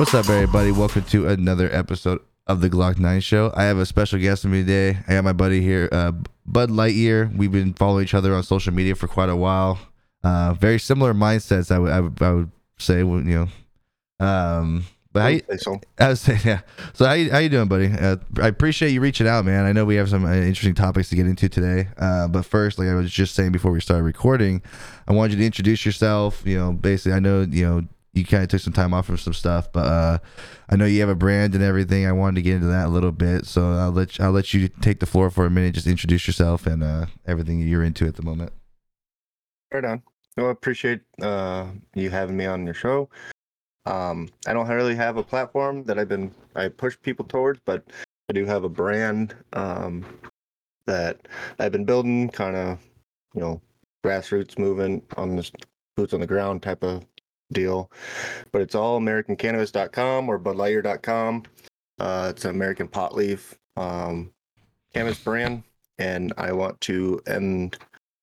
What's up, everybody? Welcome to another episode of the Glock 9 Show. I have a special guest with me today. I got my buddy here, uh, Bud Lightyear. We've been following each other on social media for quite a while. Uh, very similar mindsets, I would, I would, I would say, you know. Um, but how you, so. I was saying, yeah. So how you, how you doing, buddy? Uh, I appreciate you reaching out, man. I know we have some uh, interesting topics to get into today. Uh, but first, like I was just saying before we started recording, I wanted you to introduce yourself. You know, basically, I know you know you kind of took some time off from some stuff, but uh, I know you have a brand and everything. I wanted to get into that a little bit, so I'll let you, I'll let you take the floor for a minute. Just introduce yourself and uh, everything you're into at the moment. Right on. Well, I appreciate uh, you having me on your show. Um, I don't really have a platform that I've been I push people towards, but I do have a brand um, that I've been building, kind of, you know, grassroots movement on this boots on the ground type of deal. But it's all AmericanCannabis.com or BudLightyear.com. Uh, it's an American pot leaf um, cannabis brand, and I want to end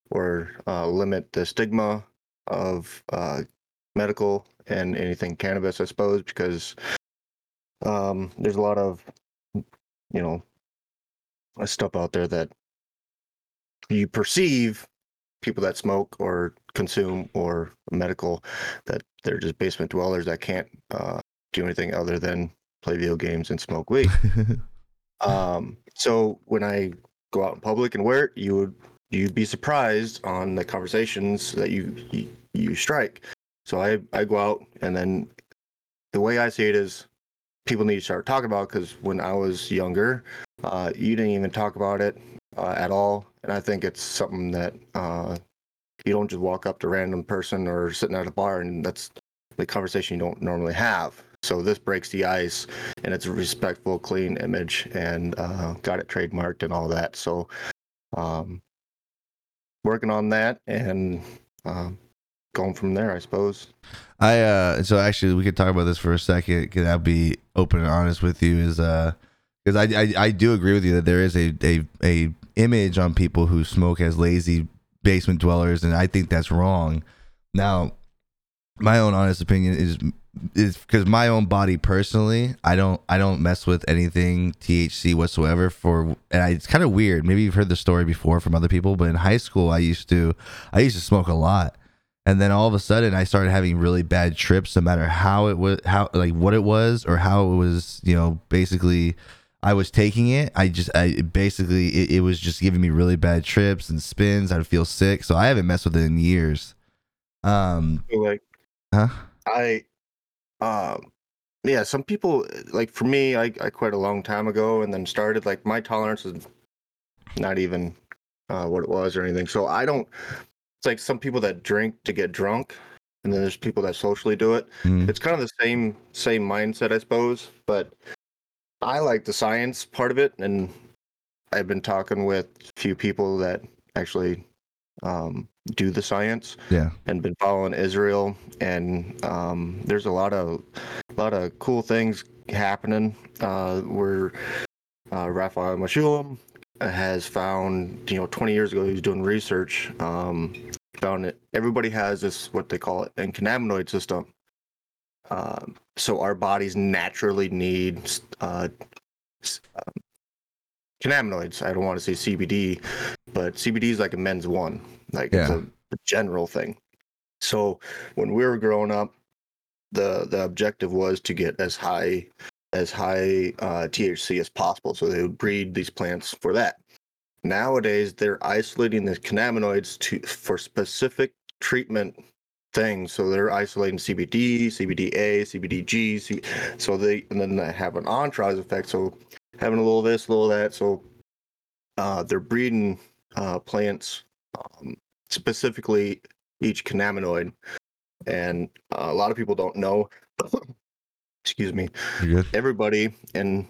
or uh, limit the stigma of uh, medical and anything cannabis, I suppose, because um, there's a lot of, you know, stuff out there that you perceive people that smoke or consume or medical that they're just basement dwellers that can't uh, do anything other than play video games and smoke weed. Um, so when I go out in public and wear it, you would you'd be surprised on the conversations that you you, you strike. So I I go out and then the way I see it is people need to start talking about because when I was younger, uh, you didn't even talk about it uh, at all, and I think it's something that uh, you don't just walk up to a random person or sitting at a bar and that's the conversation you don't normally have. So this breaks the ice, and it's a respectful, clean image, and uh, got it trademarked and all that. So, um, working on that and um, going from there, I suppose. I uh so actually we could talk about this for a second because I'll be open and honest with you is uh because I, I I do agree with you that there is a a a image on people who smoke as lazy basement dwellers and I think that's wrong. Now, my own honest opinion is is because my own body personally, I don't I don't mess with anything THC whatsoever for and I, it's kind of weird. Maybe you've heard the story before from other people, but in high school I used to I used to smoke a lot and then all of a sudden i started having really bad trips no matter how it was how like what it was or how it was you know basically i was taking it i just i basically it, it was just giving me really bad trips and spins i'd feel sick so i haven't messed with it in years um like huh I, um, yeah, some people like for me, I I quit a long time ago and then started like my tolerance is not even uh, what it was or anything. So I don't. It's like some people that drink to get drunk, and then there's people that socially do it. Mm. It's kind of the same same mindset, I suppose. But I like the science part of it, and I've been talking with a few people that actually um, do the science yeah and been following Israel, and um, there's a lot of a lot of cool things happening. Uh, where uh, Raphael Mechoulam has found, you know, 20 years ago, he was doing research. Um, found that everybody has this what they call it an cannabinoid system. Um, so our bodies naturally need uh, um, cannabinoids. I don't want to say CBD, but CBD is like a men's one, like it's a, a general thing. So when we were growing up, the the objective was to get as high as high uh, THC as possible. So they would breed these plants for that. Nowadays, they're isolating the cannabinoids to for specific treatment things. So they're isolating CBD, CBDA, CBDG. C- so they and then they have an entourage effect. So having a little of this, a little of that. So uh, they're breeding uh, plants um, specifically each cannabinoid, and uh, a lot of people don't know. excuse me. Everybody and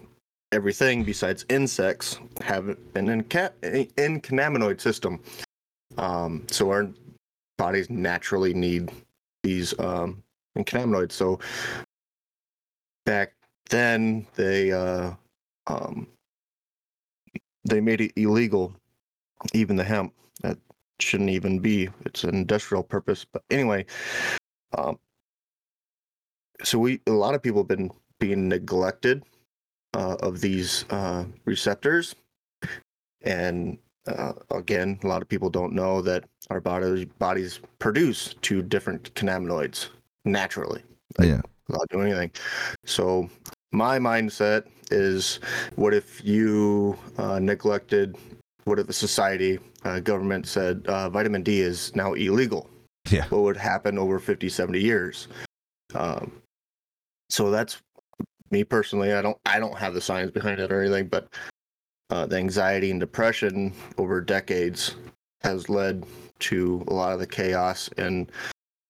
everything besides insects have an inca- cannabinoid system. Um, so our bodies naturally need these um, cannabinoids. So back then they uh, um, they made it illegal, even the hemp that shouldn't even be. It's an industrial purpose. But anyway, um, so we a lot of people have been being neglected uh, of these uh, receptors, and uh, again, a lot of people don't know that our bodies bodies produce two different cannabinoids naturally yeah. without doing anything. So my mindset is, what if you uh, neglected? What if a society, uh, government said uh, vitamin D is now illegal? Yeah. What would happen over 50, 70 years? Um, so that's me personally. I don't I don't have the science behind it or anything, but uh, the anxiety and depression over decades has led to a lot of the chaos and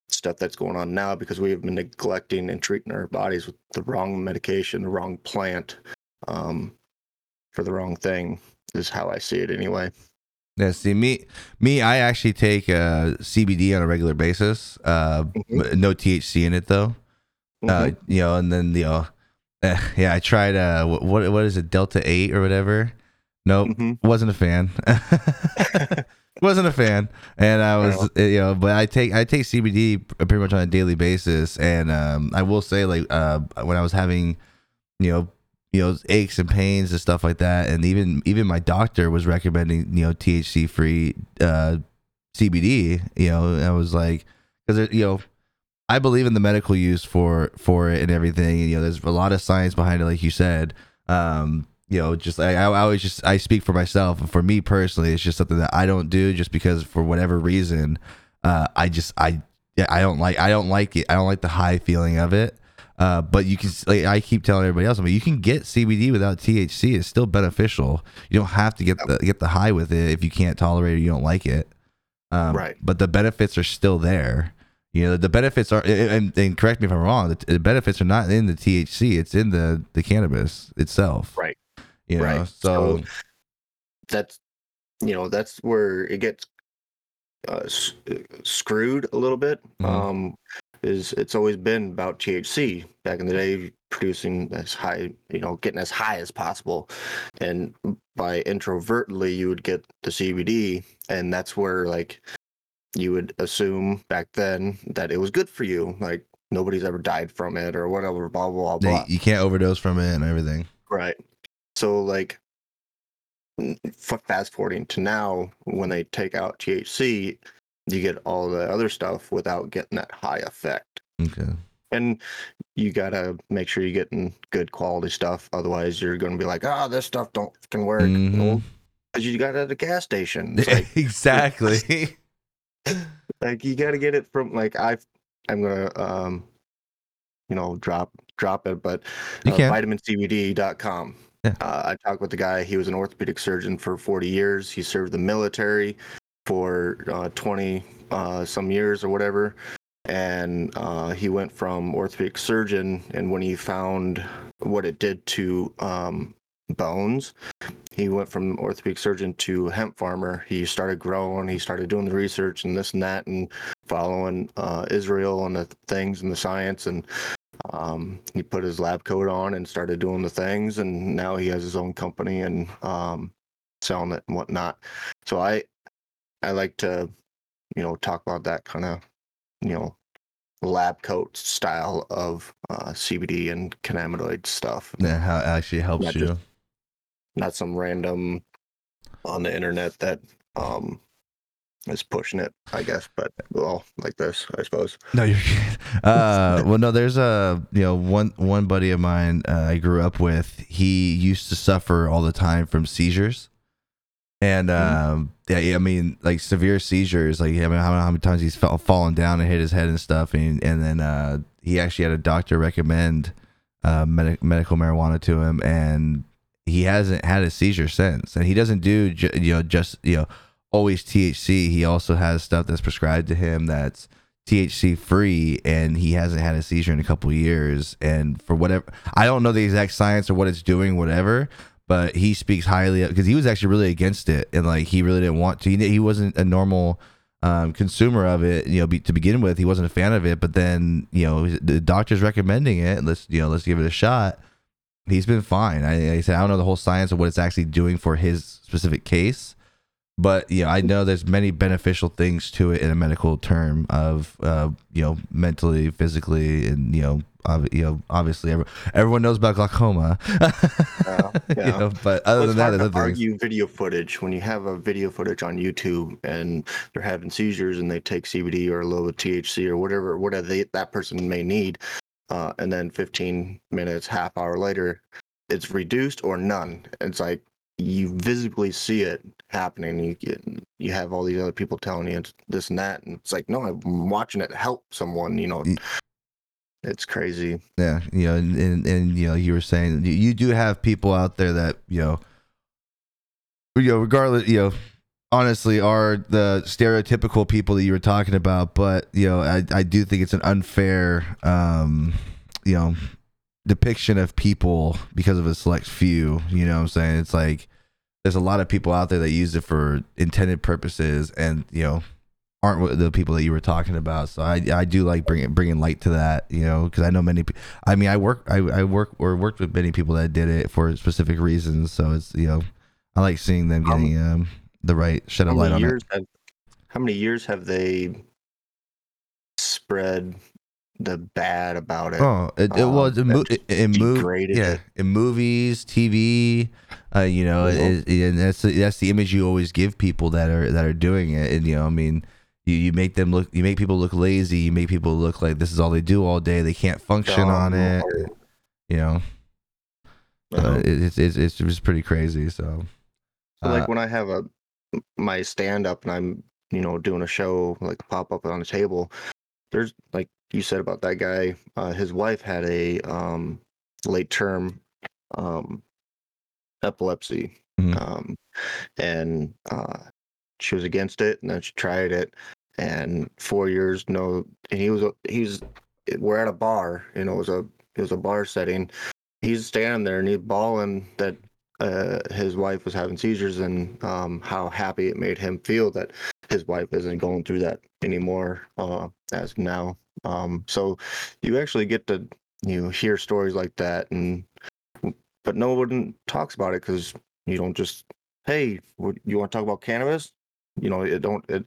stuff that's going on now because we have been neglecting and treating our bodies with the wrong medication, the wrong plant, um, for the wrong thing. Is how I see it anyway. Yeah, see me, me. I actually take uh, CBD on a regular basis. Uh, Mhm. no THC in it though. Uh, Mhm. you know, and then you know, uh, yeah, I tried. Uh, what what is it, Delta Eight or whatever? Nope, Mhm. wasn't a fan. wasn't a fan, and I was, you know, but I take I take CBD pretty much on a daily basis, and um, I will say like uh, when I was having, you know, you know aches and pains and stuff like that, and even even my doctor was recommending you know THC free uh, CBD. You know, I was like, because you know. I believe in the medical use for for it and everything. And, you know, there's a lot of science behind it, like you said. Um, you know, just I, I always just I speak for myself, and for me personally, it's just something that I don't do just because for whatever reason, uh, I just I yeah I don't like I don't like it. I don't like the high feeling of it. Uh, but you can like I keep telling everybody else, I mean, you can get CBD without THC. It's still beneficial. You don't have to get the get the high with it if you can't tolerate it, or you don't like it. Um, Right. But the benefits are still there. You know, the benefits are, and, and correct me if I'm wrong. The, the benefits are not in the THC; it's in the the cannabis itself. Right. You know, Right. so So- That's you know that's where it gets uh, s- uh, screwed a little bit. Mhm. Um, is it's always been about THC back in the day, producing as high, you know, getting as high as possible, and by introvertly you would get the CBD, and that's where like you would assume back then that it was good for you, like nobody's ever died from it or whatever, blah blah blah. blah. you can't overdose from it and everything. Right. So like f- fast forwarding to now when they take out THC, you get all the other stuff without getting that high effect. Okay. And you gotta make sure you're getting good quality stuff. Otherwise you're gonna be like, oh, this stuff don't can work. Mhm. because you got it at a gas station. Like, exactly. like you got to get it from like I I'm gonna um you know drop drop it, but uh, vitamincbd.com. Uh, I talked with the guy. He was an orthopedic surgeon for 40 years. He served the military for uh, 20 uh, some years or whatever. And he went from orthopedic surgeon, and when he found what it did to um, bones, he went from orthopedic surgeon to hemp farmer. He started growing. He started doing the research and this and that, and following uh, Israel and the things and the science. And um, he put his lab coat on and started doing the things. And now he has his own company and um, selling it and whatnot. So I, I like to, you know, talk about that kind of, you know, lab coat style of uh, CBD and cannabinoid stuff. yeah, how it actually helps Not you. just- not some random on the internet that um is pushing it, I guess. But well, like this, I suppose. No, you're. Uh, well, no, there's a you know one one buddy of mine uh, I grew up with. He used to suffer all the time from seizures, and um, yeah, yeah, I mean like severe seizures. Like I mean, how, how many times he's fell, fallen down and hit his head and stuff, and and then uh, he actually had a doctor recommend uh, medic medical marijuana to him, and he hasn't had a seizure since. And he doesn't do ju- you know just you know always THC. He also has stuff that's prescribed to him that's THC free, and he hasn't had a seizure in a couple years. And for whatever, I don't know the exact science or what it's doing, whatever. But he speaks highly because he was actually really against it, and like he really didn't want to. He, he wasn't a normal um, consumer of it, you know, be, to begin with. He wasn't a fan of it, but then you know the doctor's recommending it. Let's you know let's give it a shot. He's been fine. I, I said I don't know the whole science of what it's actually doing for his specific case, but know, I know there's many beneficial things to it in a medical term of uh, you know mentally, physically, and you know, ob- you know, obviously every, everyone knows about glaucoma. Uh, you know, but other Well, than that, other things. argue video footage when you have a video footage on YouTube and they're having seizures and they take CBD or a little THC or whatever whatever they, that person may need, uh, and then 15 minutes, half hour later, it's reduced or none. It's like you visibly see it happening. You get you have all these other people telling you this and that, and it's like no, I'm watching it help someone. You know, it's crazy. Yeah, you know, and, and, you know, you were saying you, you do have people out there that you know, you know, regardless, you know, honestly, are the stereotypical people that you were talking about. But you know, I I do think it's an unfair, um, you know, depiction of people because of a select few. You know, what I'm saying it's like there's a lot of people out there that use it for intended purposes, and you know. Aren't the people that you were talking about, so I I do like bringing bringing light to that, you know, because I know many. I mean, I work I, I work or worked with many people that did it for specific reasons. So it's you know, I like seeing them Um, getting um, the right shed of light on years have how many years have they spread the bad about it? Oh, it, it um, was in, mo- that's in mov- yeah, it. in movies, TV, uh, you know, it, and that's the, that's the image you always give people that are that are doing it, and you know, I mean. You, you make them look you make people look lazy you make people look like this is all they do all day they can't function on it you know so Uh, it, it's, it's it's just pretty crazy so So Uh, like when I have a my stand up and I'm you know doing a show like pop up on a table, there's like you said about that guy. Uh, his wife had a um, late term um, epilepsy, Mhm. um, and uh, she was against it, and then she tried it, and four years no, and he was he's we're at a bar, you know, it was a it was a bar setting. He's standing there and he's bawling that uh, his wife was having seizures and um, how happy it made him feel that his wife isn't going through that anymore uh, as now. Um, so you actually get to you know hear stories like that, and but no one talks about it because you don't just hey, you want to talk about cannabis? You know, it don't it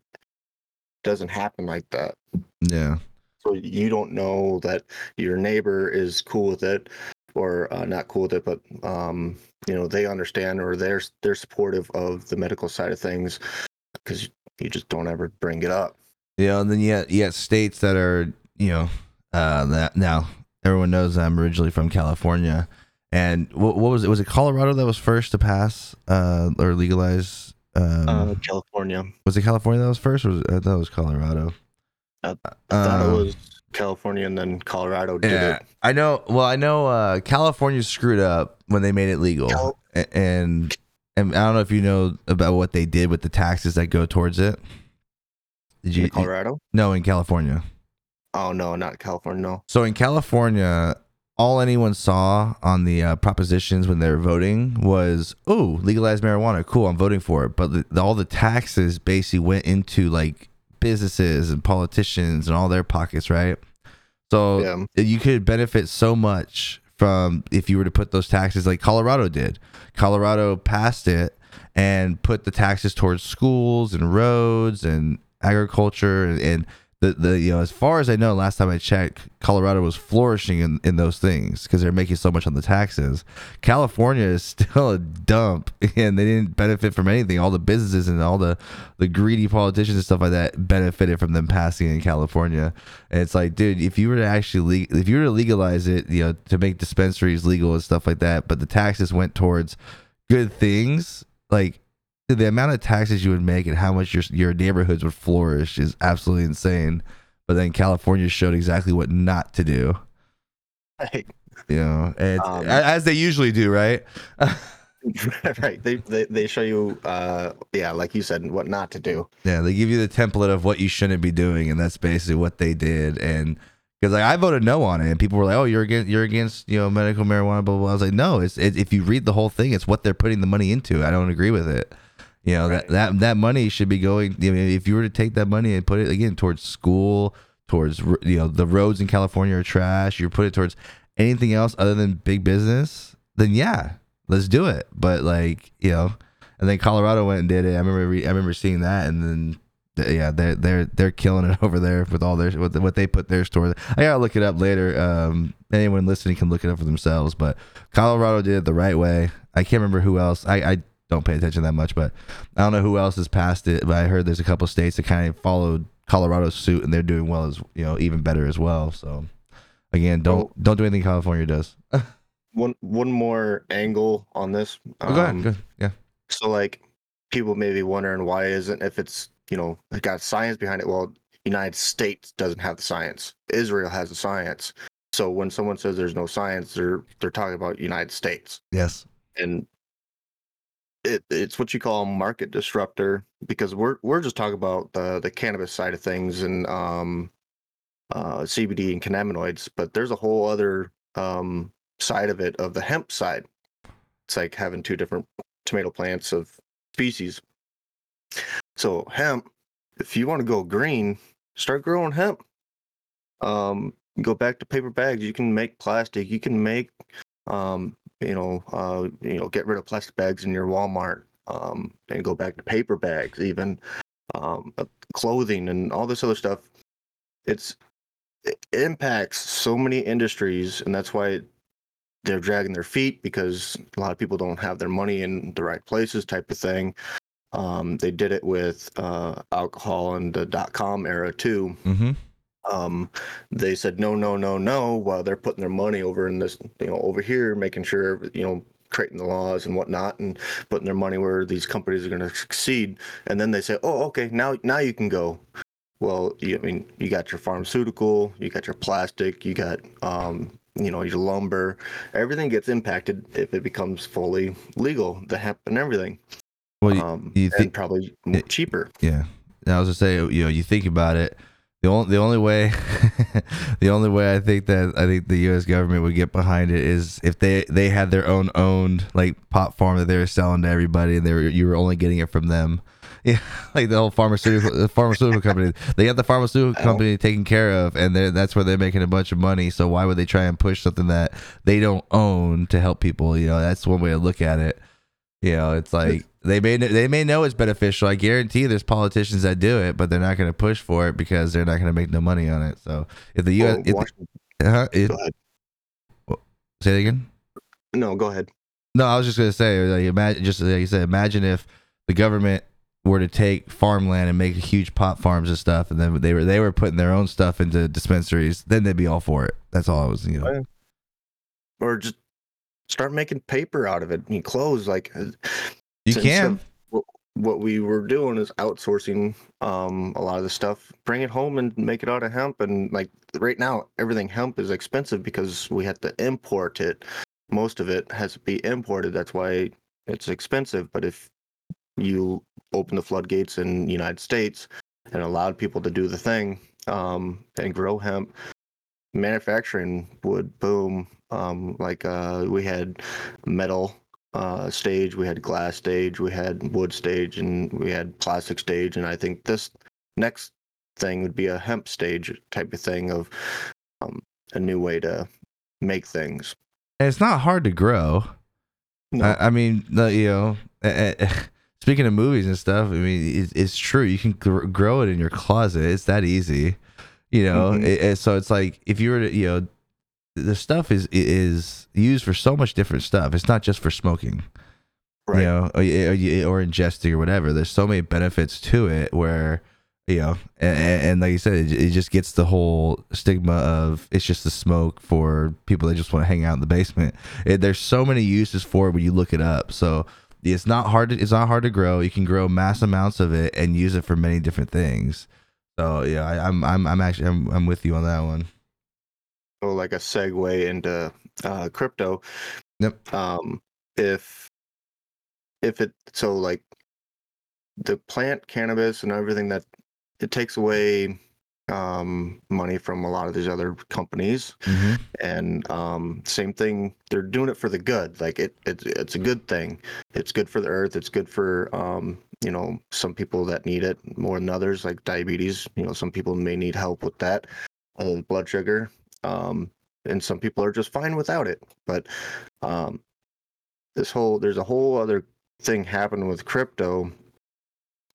doesn't happen like that. yeah So you don't know that your neighbor is cool with it or uh, not cool with it, but um, you know they understand or they're they're supportive of the medical side of things because you just don't ever bring it up. Yeah, and then you got, you got states that are, you know, uh, that now everyone knows I'm originally from California. And what, what was it? Was it Colorado that was first to pass uh, or legalize? Um, Uh, California, was it California that was first, or was it, I thought it was Colorado? I thought Um, it was California, and then Colorado did Yeah, it. I know. Well, I know uh, California screwed up when they made it legal, Cal- and and I don't know if you know about what they did with the taxes that go towards it. Did you In? Colorado? No, in California. Oh no, not California. No. So in California, all anyone saw on the uh, propositions when they were voting was, "Oh, legalize marijuana. Cool, I'm voting for it." But the, the, all the taxes basically went into like businesses and politicians and all their pockets, right? So Yeah. you could benefit so much from if you were to put those taxes like Colorado did. Colorado passed it and put the taxes towards schools and roads and agriculture and, and the, the you know as far as I know last time I checked Colorado was flourishing in, in those things because they're making so much on the taxes. California is still a dump and they didn't benefit from anything. All the businesses and all the the greedy politicians and stuff like that benefited from them passing in California. And it's like, dude, if you were to actually le- if you were to legalize it, you know, to make dispensaries legal and stuff like that, but the taxes went towards good things, like the amount of taxes you would make and how much your your neighborhoods would flourish is absolutely insane. But then California showed exactly what not to do. Right. You know, Um, as they usually do, right? right. They, they they show you uh yeah, like you said, what not to do. Yeah, they give you the template of what you shouldn't be doing, and that's basically what they did. And because like I voted no on it, and people were like, "Oh, you're against you're against you know medical marijuana." Blah blah. blah. I was like, "No, it's it, if you read the whole thing, it's what they're putting the money into. I don't agree with it. You know Right. that that that money should be going. I mean, if you were to take that money and put it again towards school, towards you know the roads in California are trash. You put it towards anything else other than big business, then yeah, let's do it. But like you know, and then Colorado went and did it. I remember re- I remember seeing that, and then th- yeah, they're they're they're killing it over there with all their what, what they put their store. I gotta look it up later. Um, anyone listening can look it up for themselves. But Colorado did it the right way. I can't remember who else. I, I don't pay attention that much, but I don't know who else has passed it. But I heard there's a couple states that kind of followed Colorado's suit, and they're doing well as you know, even better as well. So again, don't Well- don't do anything California does. One one more angle on this. Oh, go ahead. um, Go ahead. Yeah. So like people may be wondering why isn't if it's you know it got science behind it. Well, United States doesn't have the science. Israel has the science. So when someone says there's no science, they're they're talking about United States. Yes. and it, it's what you call market disruptor because we're we're just talking about the the cannabis side of things and um uh CBD and cannabinoids, but there's a whole other um side of it of the hemp side. It's like having two different tomato plants of species. So hemp, if you want to go green, start growing hemp. Um, go back to paper bags. You can make plastic. You can make um, you know, uh, you know, get rid of plastic bags in your Walmart um, and go back to paper bags, even um, uh, clothing and all this other stuff. It's it impacts so many industries, and that's why they're dragging their feet because a lot of people don't have their money in the right places, type of thing. Um, they did it with uh, alcohol and the dot com era too Mm-hmm. Um, they said no, no, no, no, while they're putting their money over in this, you know, over here, making sure, you know, creating the laws and whatnot, and putting their money where these companies are going to succeed. And then they say, oh, okay, now, now you can go. Well, you, I mean, you got your pharmaceutical, you got your plastic, you got, um, you know, your lumber. Everything gets impacted if it becomes fully legal, the hemp and everything, Well, you, um, you think- probably more cheaper. Yeah, I was gonna say, you know, you think about it. The only the only way, the only way I think that I think the U.S. government would get behind it is if they they had their own owned like pot farm that they were selling to everybody, and they were you were only getting it from them. Yeah, like the whole pharmaceutical the pharmaceutical company. They got the pharmaceutical company taken care of, and they're, that's where they're making a bunch of money. So why would they try and push something that they don't own to help people? You know, that's one way to look at it. You know, it's like they may they may know it's beneficial. I guarantee there's politicians that do it, but they're not going to push for it because they're not going to make no money on it. So if the U.S. Well, if the, uh, it, go say it again. No, go ahead. No, I was just gonna say, like, imagine, just like you said, imagine if the government were to take farmland and make huge pot farms and stuff, and then they were they were putting their own stuff into dispensaries, then they'd be all for it. That's all I was, you know. Or just start making paper out of it. I mean, clothes like You since can. of what, what we were doing is outsourcing um, a lot of the stuff, bring it home and make it out of hemp. And like right now, everything hemp is expensive because we have to import it. Most of it has to be imported. That's why it's expensive. But if you open the floodgates in the United States and allowed people to do the thing um, and grow hemp, manufacturing would boom. Um, like uh, we had metal uh, stage, we had glass stage, we had wood stage, and we had plastic stage. And I think this next thing would be a hemp stage type of thing of um, a new way to make things. And it's not hard to grow. No, I, I mean, the, you know, speaking of movies and stuff, I mean, it's, it's true. You can gr- grow it in your closet. It's that easy, you know. Mhm. It- it- so it's like if you were to, you know, the stuff is is used for so much different stuff. It's not just for smoking, right. you know, or, or, or ingesting or whatever. There's so many benefits to it where. You know, and, and like you said, it, it just gets the whole stigma of it's just the smoke for people that just want to hang out in the basement. It, there's so many uses for it when you look it up. So it's not hard. To, it's not hard to grow. You can grow mass amounts of it and use it for many different things. So yeah, I, I'm I'm I'm actually I'm I'm with you on that one. Like a segue into uh, crypto. Yep. Um, if if it so like the plant cannabis and everything that it takes away um, money from a lot of these other companies Mm-hmm. and um, same thing they're doing it for the good like it, it it's a good thing it's good for the earth it's good for um, you know some people that need it more than others like diabetes you know some people may need help with that uh, blood sugar um, and some people are just fine without it but um, this whole there's a whole other thing happening with crypto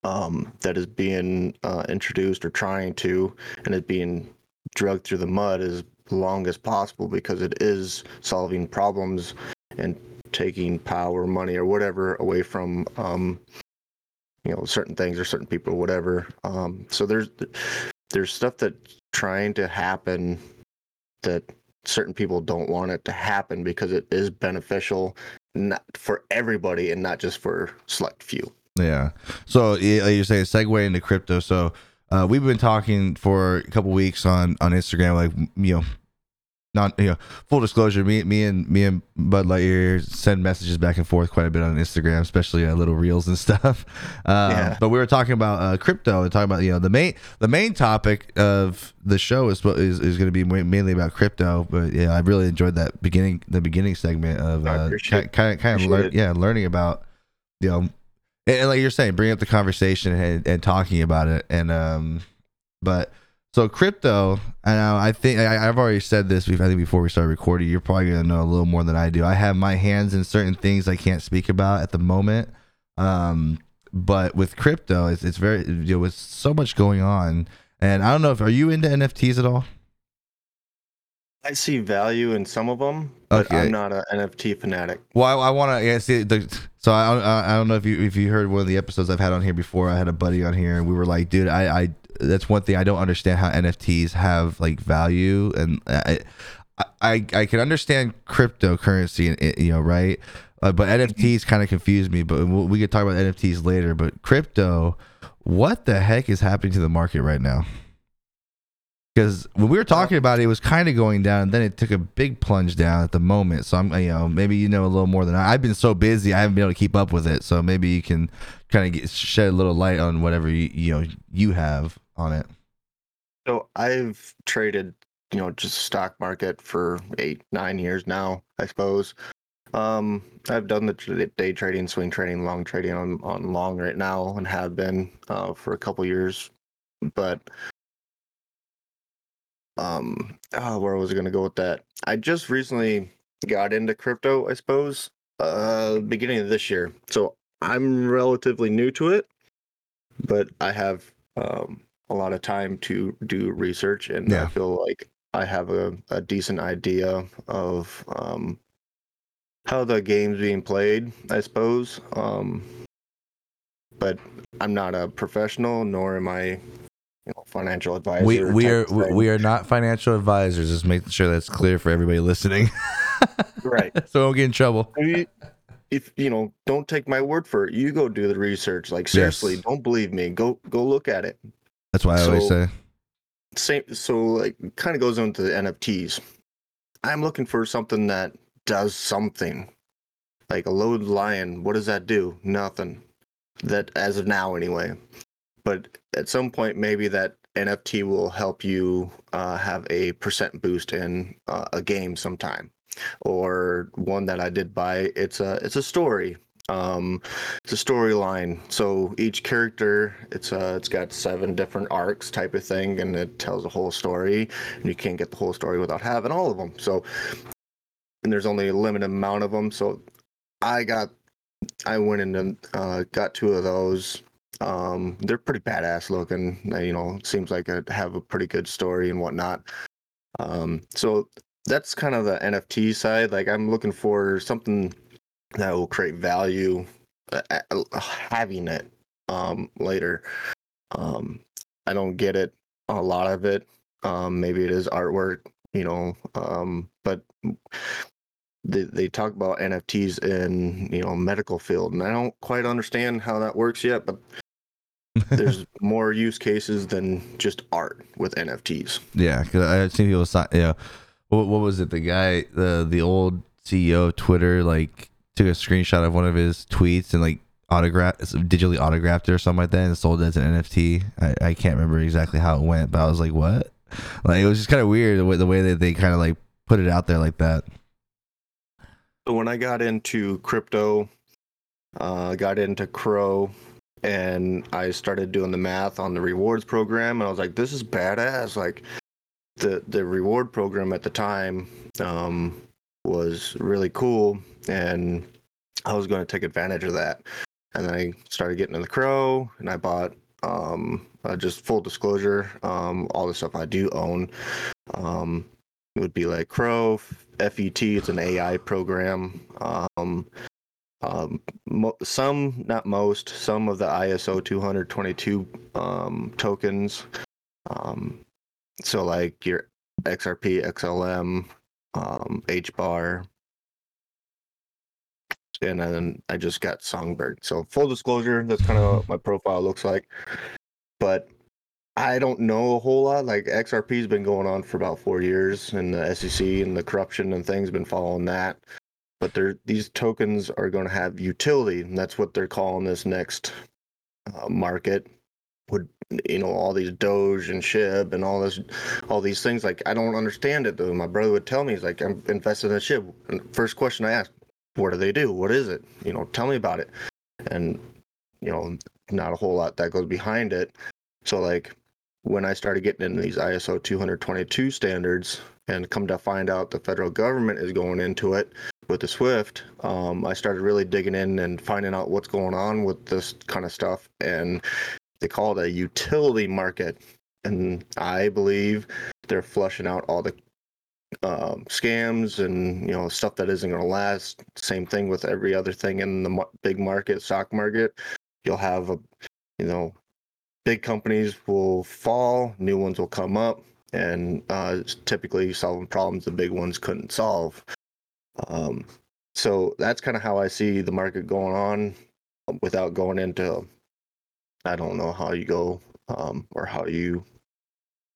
um, that is being uh, introduced or trying to, and is being dragged through the mud as long as possible because it is solving problems and taking power, money, or whatever away from um, you know certain things or certain people or whatever. Um, so there's there's stuff that's trying to happen that certain people don't want it to happen because it is beneficial not for everybody and not just for select few. Yeah. So you're saying segue into crypto. So uh, we've been talking for a couple weeks on on Instagram, like you know, not you know, full disclosure. Me, me and me and Bud Lightyear send messages back and forth quite a bit on Instagram, especially uh, little reels and stuff. Um, Yeah. But we were talking about uh, crypto and talking about you know the main the main topic of the show is is, is going to be mainly about crypto. But yeah, I really enjoyed that beginning the beginning segment of uh, kind of kind of it. yeah learning about you know and, and like you're saying bring up the conversation and, and talking about it and um but so crypto know i think I, i've already said this before, i think before we started recording you're probably going to know a little more than i do i have my hands in certain things i can't speak about at the moment um but with crypto it's, it's very you know with so much going on and i don't know if are you into nfts at all I see value in some of them, but Okay. I'm not an NFT fanatic. Well, I, I want to yeah, see the. So I, I I don't know if you if you heard one of the episodes I've had on here before. I had a buddy on here, and we were like, dude, I I that's one thing I don't understand how NFTs have like value, and uh, I I I can understand cryptocurrency, and you know, right? Uh, but mm-hmm. NFTs kind of confuse me. But we'll, we could talk about NFTs later. But crypto, what the heck is happening to the market right now? Because when we were talking about it, it was kind of going down, and then it took a big plunge down at the moment. So I'm, you know, maybe you know a little more than I. I've been so busy, I haven't been able to keep up with it. So maybe you can kind of shed a little light on whatever you, you know you have on it. So I've traded, you know, just stock market for eight, nine years now, I suppose. Um, I've done the day trading, swing trading, long trading on on long right now, and have been uh, for a couple years. But um, oh, where was I going to go with that? I just recently got into crypto, I suppose, uh, beginning of this year. So I'm relatively new to it, but I have um a lot of time to do research and Yeah. I feel like I have a, a decent idea of um, how the game's being played, I suppose. Um, but I'm not a professional, nor am I, financial advisor. We we are we are not financial advisors. Just making sure that's clear for everybody listening, right. so don't get in trouble. If- If you know, don't take my word for it. You go do the research. Like seriously, Yes. don't believe me. Go go look at it. That's why I always say. same so like kind of goes into the nfts i'm looking for something that does something like a load lion what does that do nothing that as of now anyway but at some point maybe that nft will help you uh, have a percent boost in uh, a game sometime or one that i did buy. It's a it's a story um it's a storyline. So each character it's uh it's got seven different arcs type of thing and it tells a whole story and you can't get the whole story without having all of them so and there's only a limited amount of them so i got i went and uh got two of those um they're pretty badass looking. You know seems like it have a pretty good story and whatnot. Um so that's kind of the nft side. Like i'm looking for something that will create value uh, uh, having it um later. Um i don't get it a lot of it. Um maybe it is artwork you know um but they, they talk about nfts in you know medical field and i don't quite understand how that works yet but there's more use cases than just art with nfts Yeah, because I've seen people sign. Yeah, what, what was it? The guy, the the old CEO of Twitter, like took a screenshot of one of his tweets and like autograph, digitally autographed it or something like that, and sold it as an NFT. I, I can't remember exactly how it went, but I was like, what? Like it was just kind of weird the way the way that they kind of like put it out there like that. So when I got into crypto, uh, got into CRO, and I started doing the math on the rewards program, and I was like, "This is badass!" Like the the reward program at the time um, was really cool, and I was going to take advantage of that. And then I started getting into the CRO, and I bought um, uh, just full disclosure, um, all the stuff I do own um, would be like CRO, FET. It's an AI program. Um, mo- some, not most, some of the ISO 222 um, tokens. Um, so like your XRP, XLM, um, HBAR, and then I just got Songbird. So full disclosure, that's kind of what my profile looks like. But I don't know a whole lot. Like XRP's been going on for about four years, and the SEC and the corruption and things been following that. But they're these tokens are going to have utility, and that's what they're calling this next uh, market. Would you know all these Doge and Shib and all this, all these things? Like I don't understand it. Though my brother would tell me, he's like, I'm invested in Shib. And first question I ask what do they do? What is it? You know, tell me about it. And you know, not a whole lot that goes behind it. So like when I started getting into these ISO 222 standards and come to find out the federal government is going into it with the Swift, um, I started really digging in and finding out what's going on with this kind of stuff. And they call it a utility market. And I believe they're flushing out all the um, scams and you know stuff that isn't going to last. Same thing with every other thing in the big market, stock market. You'll have a, you know, big companies will fall, new ones will come up, and uh, typically solving problems the big ones couldn't solve. Um, so that's kind of how I see the market going on, without going into. I don't know how you go um, or how you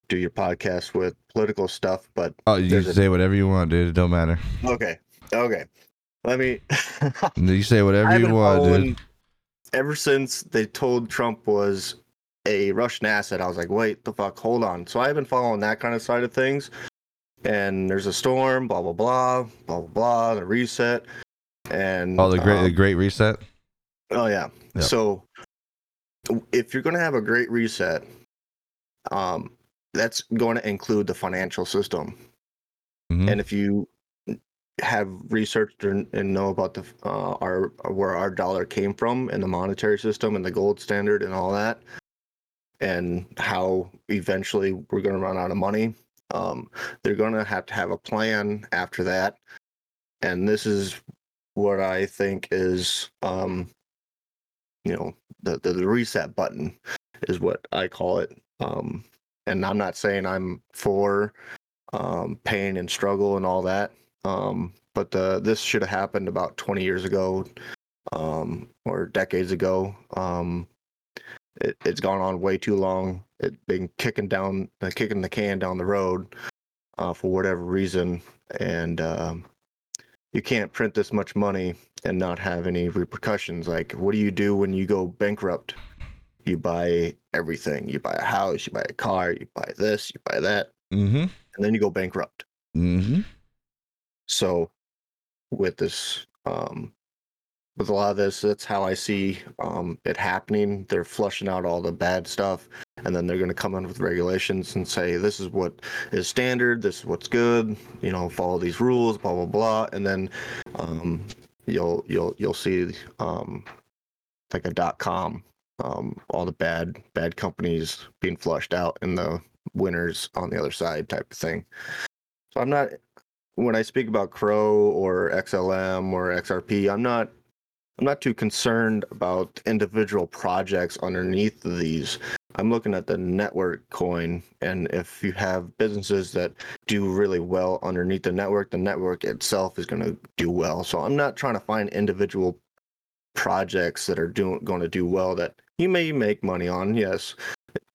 do your podcast with political stuff, but Oh, you can a- say whatever you want, dude. It don't matter. okay, okay. Let me. You say whatever you want, dude. ever since they told Trump was a Russian asset. I was like, wait, the fuck, hold on. So I've been following that kind of side of things. And there's a storm, blah blah blah, blah blah blah, the reset, and Oh, the great, the um, great reset. oh yeah. Yep. So if you're gonna have a great reset, um, that's going to include the financial system. Mhm. and if you have researched and, and know about the uh, our where our dollar came from and the monetary system and the gold standard and all that and how eventually we're going to run out of money um, they're going to have to have a plan after that and this is what i think is um, you know the, the the reset button is what i call it um, and i'm not saying i'm for um, pain and struggle and all that. Um, but uh, this should have happened about 20 years ago um, or decades ago. Um, it, it's gone on way too long. It's been kicking down, uh, kicking the can down the road uh, for whatever reason, and um, you can't print this much money and not have any repercussions. Like, what do you do when you go bankrupt? You buy everything. You buy a house. You buy a car. You buy this. You buy that Mm-hmm. and then you go bankrupt. Mm-hmm. So with this um with a lot of this, that's how I see um it happening. They're flushing out all the bad stuff and then they're gonna come in with regulations and say this is what is standard, this is what's good, you know, follow these rules, blah blah blah. And then um you'll you'll you'll see um like a dot com, um, all the bad bad companies being flushed out and the winners on the other side type of thing. So I'm not when I speak about CRO or XLM or XRP, I'm not I'm not too concerned about individual projects underneath these. I'm looking at the network coin and if you have businesses that do really well underneath the network, the network itself is going to do well. So I'm not trying to find individual projects that are doing going to do well that you may make money on. Yes.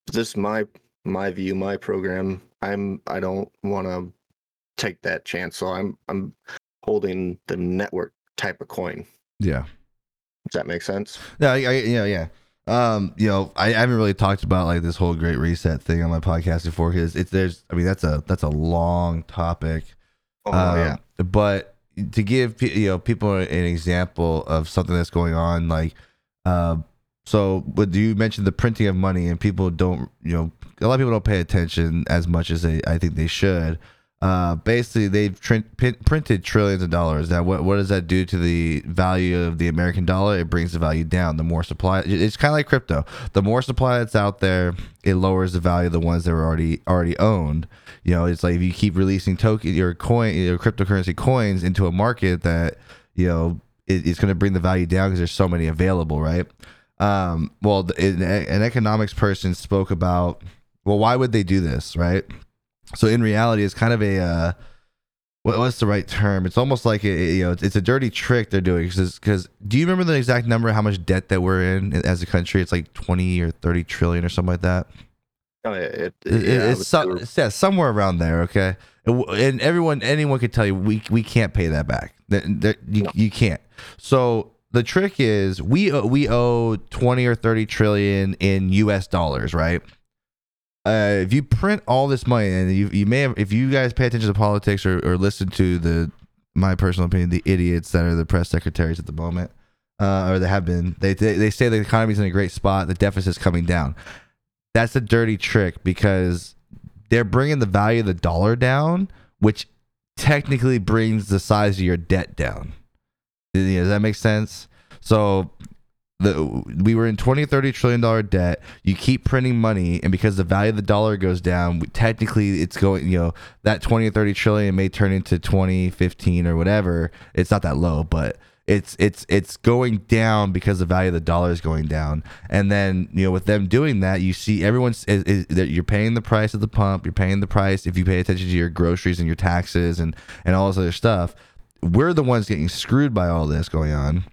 This is my my view, my program. I'm I don't want to take that chance. So I'm I'm holding the network type of coin. Yeah. Does that make sense? Yeah, I, I, yeah, yeah. Um, you know, I, I haven't really talked about like this whole great reset thing on my podcast before because it's there's. I mean, that's a that's a long topic. Oh Um, yeah. But to give you know people an example of something that's going on, like, uh, so but you mentioned the printing of money, and people don't, you know, a lot of people don't pay attention as much as they I think they should. Uh, basically, they've tr- printed trillions of dollars. Now, what what does that do to the value of the American dollar? It brings the value down. The more supply, it's kind of like crypto. The more supply that's out there, it lowers the value of the ones that were already already owned. You know, it's like if you keep releasing token your coin, your cryptocurrency coins into a market that you know it, it's going to bring the value down because there's so many available, right? Um, well, the, an economics person spoke about well, why would they do this, right? So in reality, it's kind of a uh, what, what's the right term? It's almost like a, you know, it's a dirty trick they're doing because do you remember the exact number how much debt that we're in as a country? It's like twenty or thirty trillion or something like that. Oh, it, it, yeah, it's, it's, yeah, somewhere around there. Okay, and everyone, anyone could tell you we we can't pay that back. That, you, no. you can't. So the trick is we we owe 20 or 30 trillion in US dollars, right? Uh, if you print all this money, and you you may have, if you guys pay attention to politics or, or listen to the my personal opinion, the idiots that are the press secretaries at the moment, uh, or they have been, they, they they say the economy's in a great spot, the deficit's coming down. That's a dirty trick because they're bringing the value of the dollar down, which technically brings the size of your debt down. Does that make sense? So the we were in 20 30 trillion dollar debt. You keep printing money and because the value of the dollar goes down technically it's going you know that 20 or 30 trillion may turn into 20 15 or whatever. It's not that low but it's it's it's going down because the value of the dollar is going down. And then you know with them doing that you see everyone's is, is, you're paying the price at the pump you're paying the price if you pay attention to your groceries and your taxes and and all this other stuff. We're the ones getting screwed by all this going on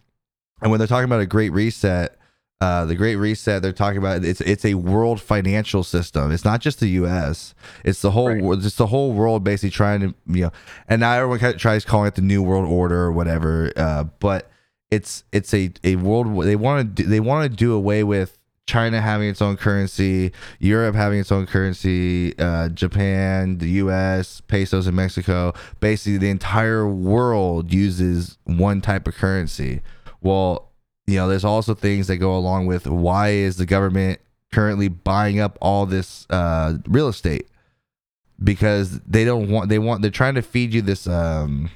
and when they're talking about a great reset, uh, the Great Reset, they're talking about it's it's a world financial system. It's not just the U.S. It's the whole right. it's the whole world basically trying to you know. And now everyone kind of tries calling it the New World Order or whatever. Uh, but it's it's a a world they want to do, they want to do away with China having its own currency, Europe having its own currency, uh, Japan, the U.S., pesos in Mexico. Basically, the entire world uses one type of currency well, you know, there's also things that go along with why is the government currently buying up all this uh, real estate? Because they don't want they want they're trying to feed you this um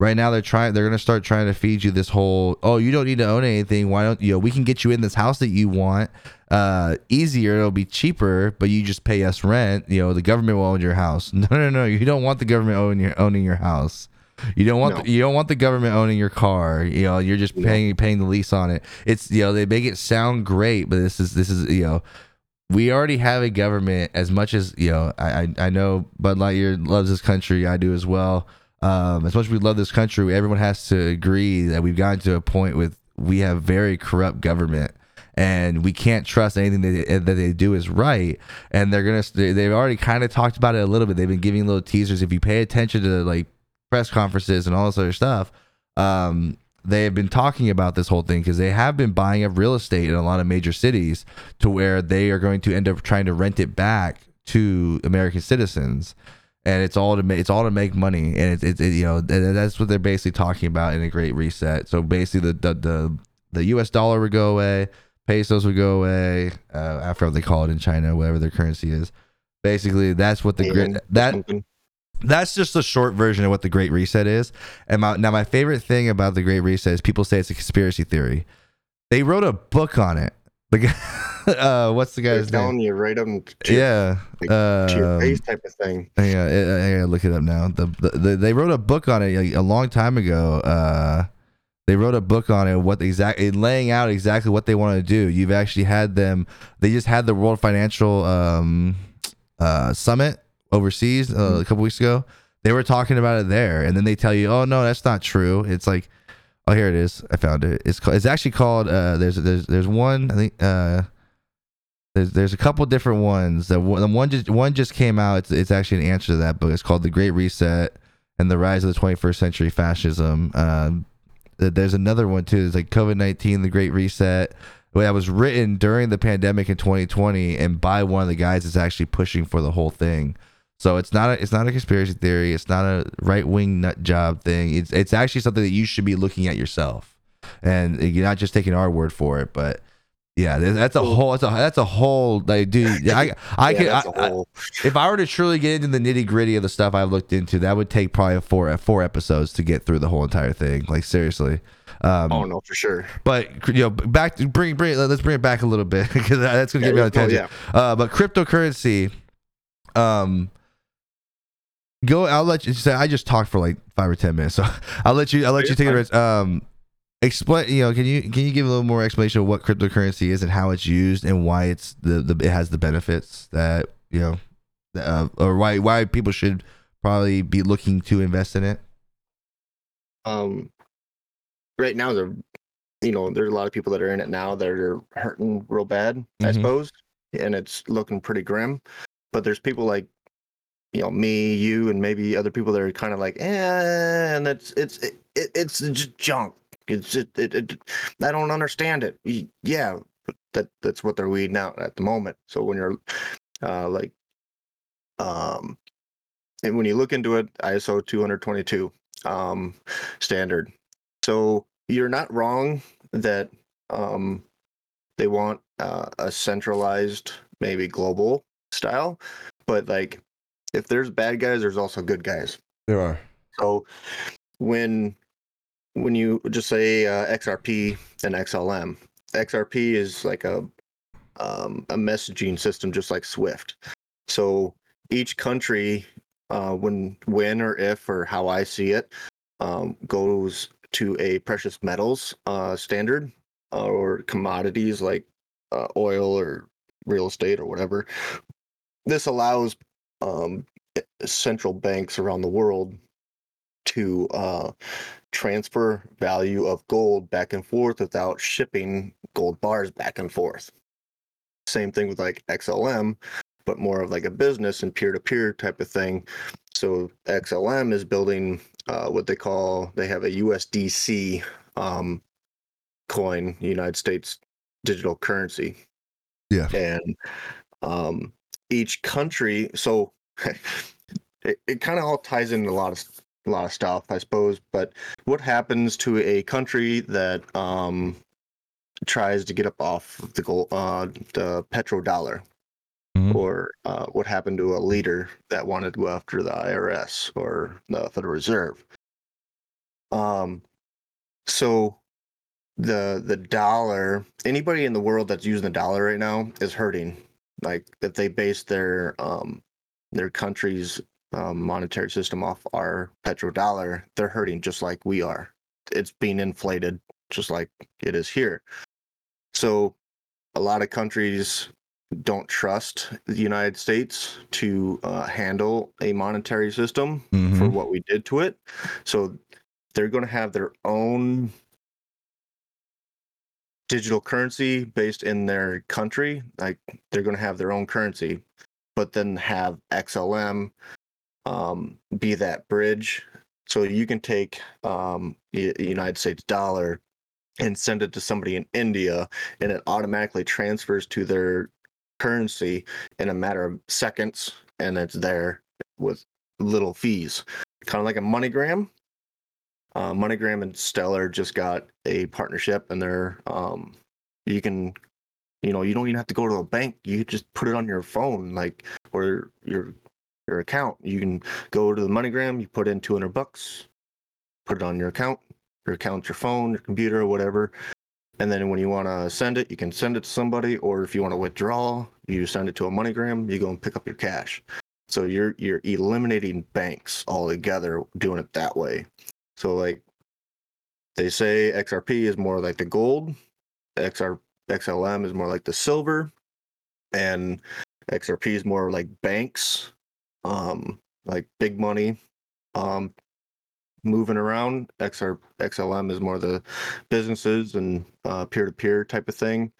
right now they're trying they're gonna start trying to feed you this whole oh you don't need to own anything. Why don't you know we can get you in this house that you want uh easier. It'll be cheaper but you just pay us rent. You know the government will own your house. No no no you don't want the government owning your owning your house you don't want no. the, you don't want the government owning your car. You know, you're just paying paying the lease on it. It's you know they make it sound great, but this is this is you know we already have a government as much as you know I I, I know Bud Lightyear loves this country. I do as well. Um, as much as we love this country, everyone has to agree that we've gotten to a point with we have very corrupt government and we can't trust anything that they, that they do is right. And they're gonna they've already kind of talked about it a little bit. They've been giving little teasers. If you pay attention to like press conferences and all this other stuff, um, they have been talking about this whole thing because they have been buying up real estate in a lot of major cities to where they are going to end up trying to rent it back to American citizens. And it's all to make it's all to make money, and it's it, it, you know that's what they're basically talking about in a great reset. So basically, the the the, the U.S. dollar would go away, pesos would go away uh, after they call it in China, whatever their currency is. Basically, that's what the great that that's just a short version of what the Great Reset is. And my, now, my favorite thing about the Great Reset is people say it's a conspiracy theory. They wrote a book on it. The guy, uh, what's the guy's They're telling name? you, write them. To, yeah, like, uh, to your um, face type of thing. Yeah, I, I gotta look it up now. The, the, the, they wrote a book on it a, a long time ago. Uh, they wrote a book on it, what exactly laying out exactly what they want to do. You've actually had them. They just had the World Financial um, uh, Summit overseas uh, mm-hmm. a couple weeks ago. They were talking about it there, and then they tell you, "Oh no, that's not true." It's like, oh, here it is. I found it. It's called, it's actually called. Uh, there's there's there's one. I think uh, there's there's a couple different ones. The one, the one just one just came out. It's it's actually an answer to that book. It's called The Great Reset and the Rise of the 21st Century Fascism. Um, there's another one too. It's like COVID 19, The Great Reset that was written during the pandemic in 2020 and by one of the guys that's actually pushing for the whole thing. So it's not a, it's not a conspiracy theory. It's not a right wing nut job thing. It's it's actually something that you should be looking at yourself, and you're not just taking our word for it. But Yeah, that's a whole. That's a that's a whole. Like, dude, I I Yeah, could. I, I- if I were to truly get into the nitty gritty of the stuff I've looked into, that would take probably four four episodes to get through the whole entire thing. Like seriously. Um, oh no, for sure. But you know, back to bring bring let's bring it back a little bit because that's gonna Yeah, get me on a tangent. Uh, but cryptocurrency, um, go. I'll let you say. I just talked for like five or ten minutes, so I'll let you. I'll let you take the rest. Um, explain. You know, can you can you give a little more explanation of what cryptocurrency is and how it's used and why it's the, the it has the benefits that you know, uh, or why why people should probably be looking to invest in it. um right now they're you know there's a lot of people that are in it now that are hurting real bad i Mhm. suppose and it's looking pretty grim but there's people like you know me you and maybe other people that are kind of like eh, and it's it's it, it, it's just junk. It's just, it, it i don't understand it. Yeah that that's what they're weeding out at the moment. So when you're uh like um and when you look into it iso 222 um standard. So you're not wrong that um, they want uh, a centralized, maybe global style, but like if there's bad guys, there's also good guys. There are. So when when you just say uh, XRP and XLM, XRP is like a um, a messaging system, just like Swift. So each country, uh, when when or if or how I see it, um, goes to a precious metals uh, standard uh, or commodities like uh, oil or real estate or whatever. This allows um, central banks around the world to uh, transfer value of gold back and forth without shipping gold bars back and forth. Same thing with like XLM, but more of like a business and peer to peer type of thing. So XLM is building uh, what they call they have a USDC um, coin, United States digital currency. Yeah. And um, each country, so it, it kind of all ties into a lot of a lot of stuff, I suppose. But what happens to a country that um, tries to get up off the gold, uh, the petrodollar? Mhm. Or uh, what happened to a leader that wanted to go after the IRS or the Federal Reserve? Um, so the the dollar, anybody in the world that's using the dollar right now is hurting. Like if they base their um their country's um, monetary system off our petrodollar, they're hurting just like we are. It's being inflated just like it is here. So a lot of countries don't trust the United States to uh, handle a monetary system for Mhm. what we did to it. So they're going to have their own digital currency based in their country. Like they're going to have their own currency, but then have XLM um, be that bridge. So you can take um, United States dollar and send it to somebody in India, and it automatically transfers to their currency in a matter of seconds, and it's there with little fees, kind of like a MoneyGram. Uh, MoneyGram and Stellar just got a partnership, and they're um, you can, you know, you don't even have to go to a bank. You just put it on your phone, like or your your account. You can go to the MoneyGram, you put in two hundred bucks, put it on your account. Your account, your phone, your computer, whatever. And then when you want to send it, you can send it to somebody, or if you want to withdraw, you send it to a MoneyGram. You go and pick up your cash. So you're you're eliminating banks altogether doing it that way. So like they say XRP is more like the gold, XR XLM is more like the silver, and XRP is more like banks, um, like big money, um, moving around. XR XLM is more the businesses and uh, peer-to-peer type of thing.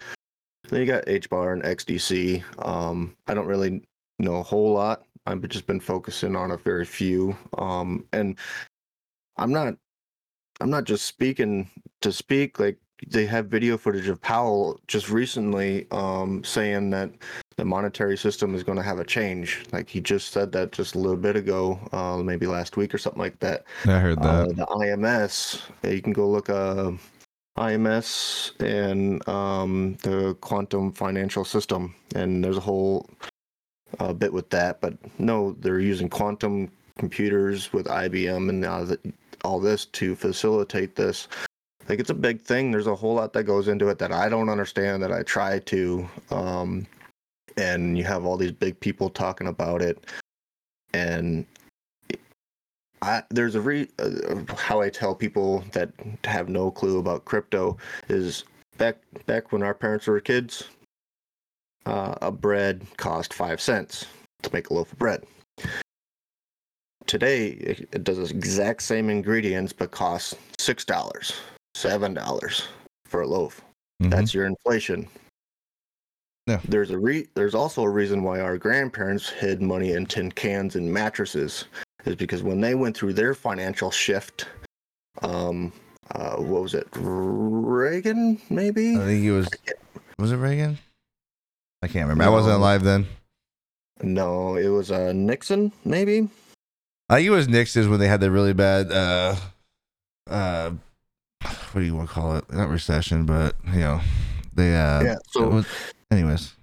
Then you got HBAR and XDC. Um, I don't really know a whole lot. I've just been focusing on a very few. Um, and I'm not I'm not just speaking to speak. Like they have video footage of Powell just recently um, saying that the monetary system is going to have a change. Like he just said that just a little bit ago, uh, maybe last week or something like that. I heard Uh, that. the IMS, uh, you can go look. Uh, IMS and um, the quantum financial system, and there's a whole uh, bit with that. But no, they're using quantum computers with IBM and all, the, all this to facilitate this. Like it's a big thing. There's a whole lot that goes into it that I don't understand. That I try to, um, and you have all these big people talking about it, and I, there's a re uh, how I tell people that have no clue about crypto is back back when our parents were kids, uh, a bread cost five cents to make a loaf of bread. Today, it, it does the exact same ingredients but costs six dollars, seven dollars for a loaf. Mhm. That's your inflation. Yeah. There's a re- there's also a reason why our grandparents hid money in tin cans and mattresses is because when they went through their financial shift, um, uh, what was it, Reagan maybe? I think it was. Was it Reagan? I can't remember. I wasn't alive then. No, it was uh, Nixon maybe. I think it was Nixon's when they had the really bad. uh uh What do you want to call it? Not recession, but you know, they. uh yeah. So was- Anyways.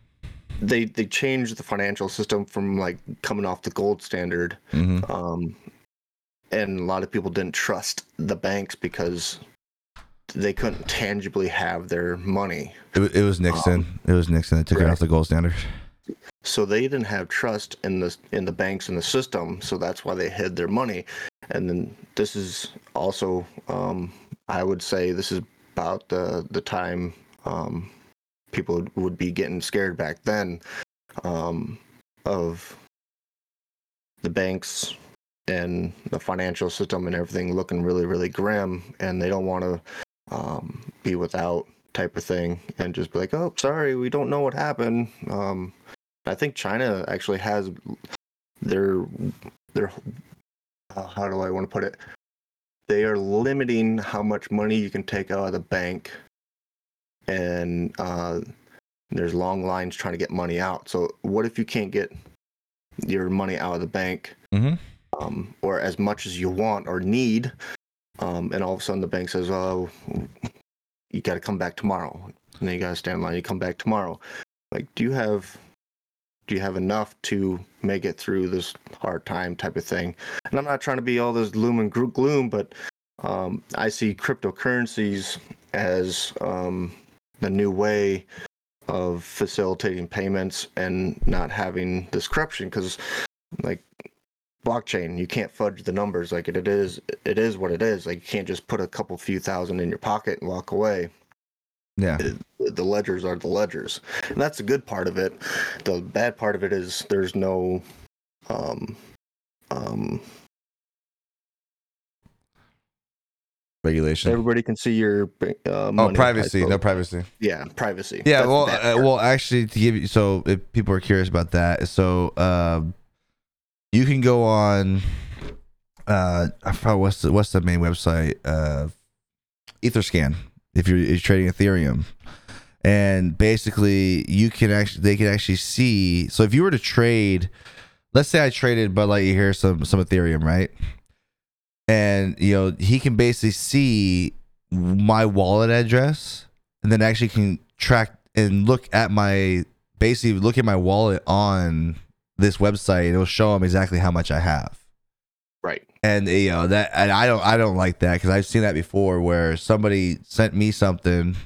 they they changed the financial system from like coming off the gold standard hmm um, and a lot of people didn't trust the banks because they couldn't tangibly have their money It, it was Nixon. it was Nixon that took it off the gold standard. So they didn't have trust in the in the banks and the system so that's why they hid their money. And then this is also um, i would say this is about the the time um, people would be getting scared back then um, of the banks and the financial system and everything looking really really grim. And they don't want to um, be without type of thing and just be like oh sorry we don't know what happened um, I think China actually has their their uh, how do I want to put it? They are limiting how much money you can take out of the bank, and uh, there's long lines trying to get money out. So what if you can't get your money out of the bank, Mhm. um, or as much as you want or need, um, and all of a sudden the bank says, "Oh, you got to come back tomorrow," and then you got to stand in line. You come back tomorrow. Like, do you have do you have enough to make it through this hard time type of thing and i'm not trying to be all this gloom and gloom but um, i see cryptocurrencies as um, the new way of facilitating payments and not having this corruption because like blockchain you can't fudge the numbers like it, it is it is what it is like you can't just put a couple few thousand in your pocket and walk away Yeah. the ledgers are the ledgers and that's the good part of it the bad part of it is there's no um um Regulation. everybody can see your uh, Oh, privacy. No privacy. yeah privacy Yeah, That's well, uh, well, actually, to give you so if people are curious about that, so um, you can go on. Uh, I forgot what's the what's the main website? Uh, EtherScan. If you're, if you're trading Ethereum, and basically you can actually they can actually see. So if you were to trade, let's say I traded Bud Lightyear some some Ethereum, right? And you know he can basically see my wallet address and then actually can track and look at my basically look at my wallet on this website it'll show them exactly how much i have. Right. And you know that and i don't i don't like that because i've seen that before where somebody sent me something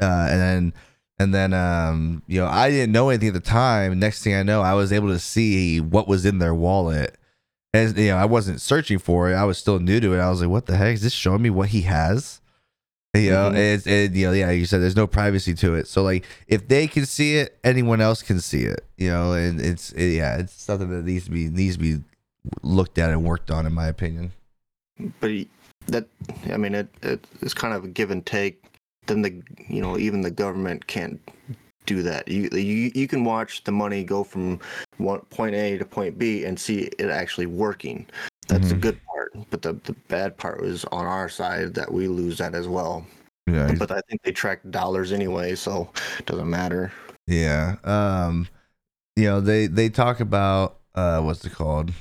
uh and then and then um you know i didn't know anything at the time. Next thing i know i was able to see what was in their wallet. And you know i wasn't searching for it. I was still new to it. I was like what the heck? Is this showing me what he has you know Mhm. it's it, you know yeah you said there's no privacy to it. So like if they can see it anyone else can see it you know and it's it, yeah it's something that needs to be needs to be looked at and worked on in my opinion. But that i mean it, it it's kind of a give and take. Then the you know even the government can't do that. You you, you can watch the money go from one point a to point b and see it actually working. That's the Mhm. good part but the, the bad part was on our side that we lose that as well yeah but i think they track dollars anyway so it doesn't matter Yeah. Um, you know, they they talk about uh, what's it called?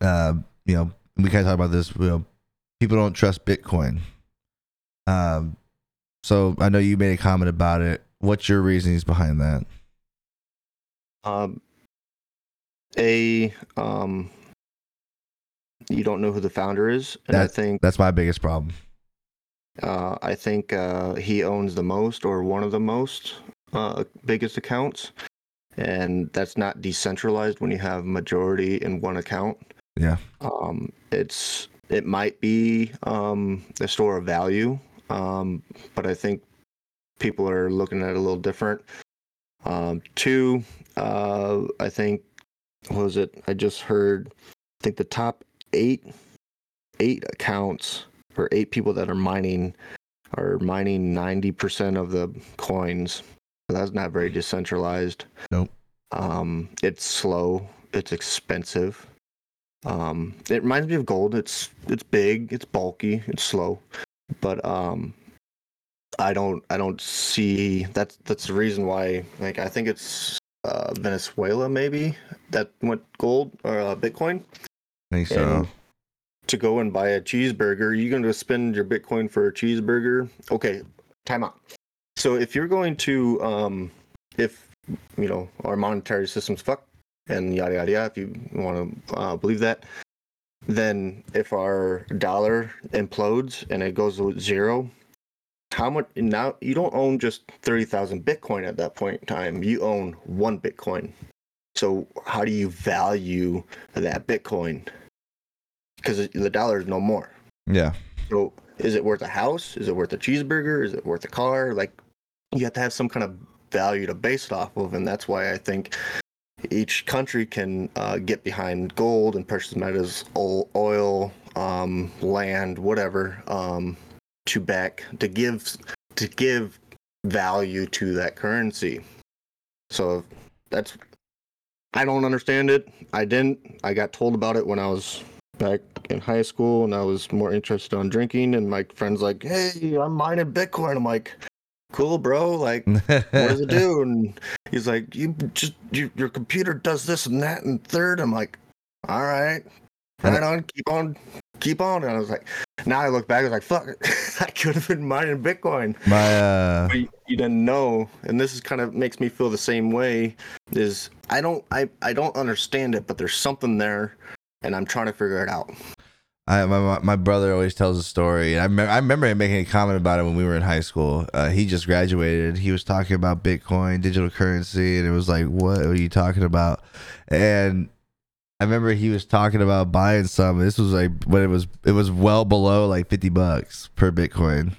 Uh, you know, we kind of talk about this. You know, people don't trust Bitcoin. Um, So I know you made a comment about it. What's your reasonings behind that? Um, a um, you don't know who the founder is, and I think That's my biggest problem. uh, I think uh, he owns the most or one of the most uh, biggest accounts, and that's not decentralized when you have majority in one account. Yeah. Um, it's it might be um, a store of value, um, but I think people are looking at it a little different. Um, two, uh, I think what was it? I just heard. I think the top eight eight accounts or eight people that are mining are mining ninety percent of the coins. That's not very decentralized. Nope. Um, it's slow. It's expensive. Um, it reminds me of gold. It's it's big. It's bulky. It's slow, but um, I don't I don't see that's that's the reason why. Like I think it's uh, Venezuela maybe that went gold or uh, Bitcoin. Think so. To go and buy a cheeseburger, you're going to spend your Bitcoin for a cheeseburger. Okay, time out. So if you're going to, um, if you know our monetary system's fucked and yada yada yada, if you want to uh, believe that, then if our dollar implodes and it goes to zero, how much now? You don't own just thirty thousand Bitcoin at that point in time. You own one Bitcoin. So how do you value that Bitcoin? Because the dollar is no more. Yeah. So is it worth a house? Is it worth a cheeseburger? Is it worth a car? Like you have to have some kind of value to base it off of, and that's why I think each country can uh, get behind gold and precious metals, oil, oil um, land, whatever, um, to back to give to give value to that currency. So that's I don't understand it. I didn't. I got told about it when I was back in high school and I was more interested on drinking and my friends like, "Hey, I'm mining Bitcoin." I'm like, "Cool, bro. Like, what does it do?" And he's like, "You just you, your computer does this and that and third. I'm like, "All right, And right on, keep on, keep on." And I was like, now I look back, I was like, "Fuck, I could have been mining Bitcoin." My uh you you didn't know and this is kind of makes me feel the same way is i don't i i don't understand it but there's something there and i'm trying to figure it out I, my my- brother always tells a story. and I remember, I remember him making a comment about it when we were in high school. Uh, he just graduated. He was talking about Bitcoin, digital currency, and it was like, "What are you talking about?" And I remember he was talking about buying some. This was like when it was it was well below like fifty bucks per Bitcoin.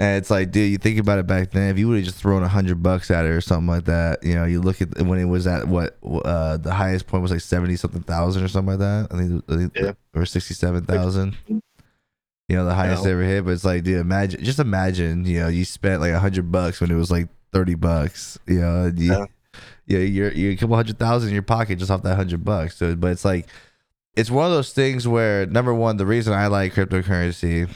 And it's like, dude, you think about it back then. If you would have just thrown a hundred bucks at it or something like that, you know, you look at when it was at what uh, the highest point was like seventy something thousand or something like that. I think, I think Yeah. or sixty seven thousand. You know, the highest Yeah. ever hit. But it's like, dude, imagine, just imagine, you know, you spent like a hundred bucks when it was like thirty bucks. You know, and you, yeah, you're you're a couple hundred thousand in your pocket just off that hundred bucks. So, but it's like, it's one of those things where number one, the reason I like cryptocurrency,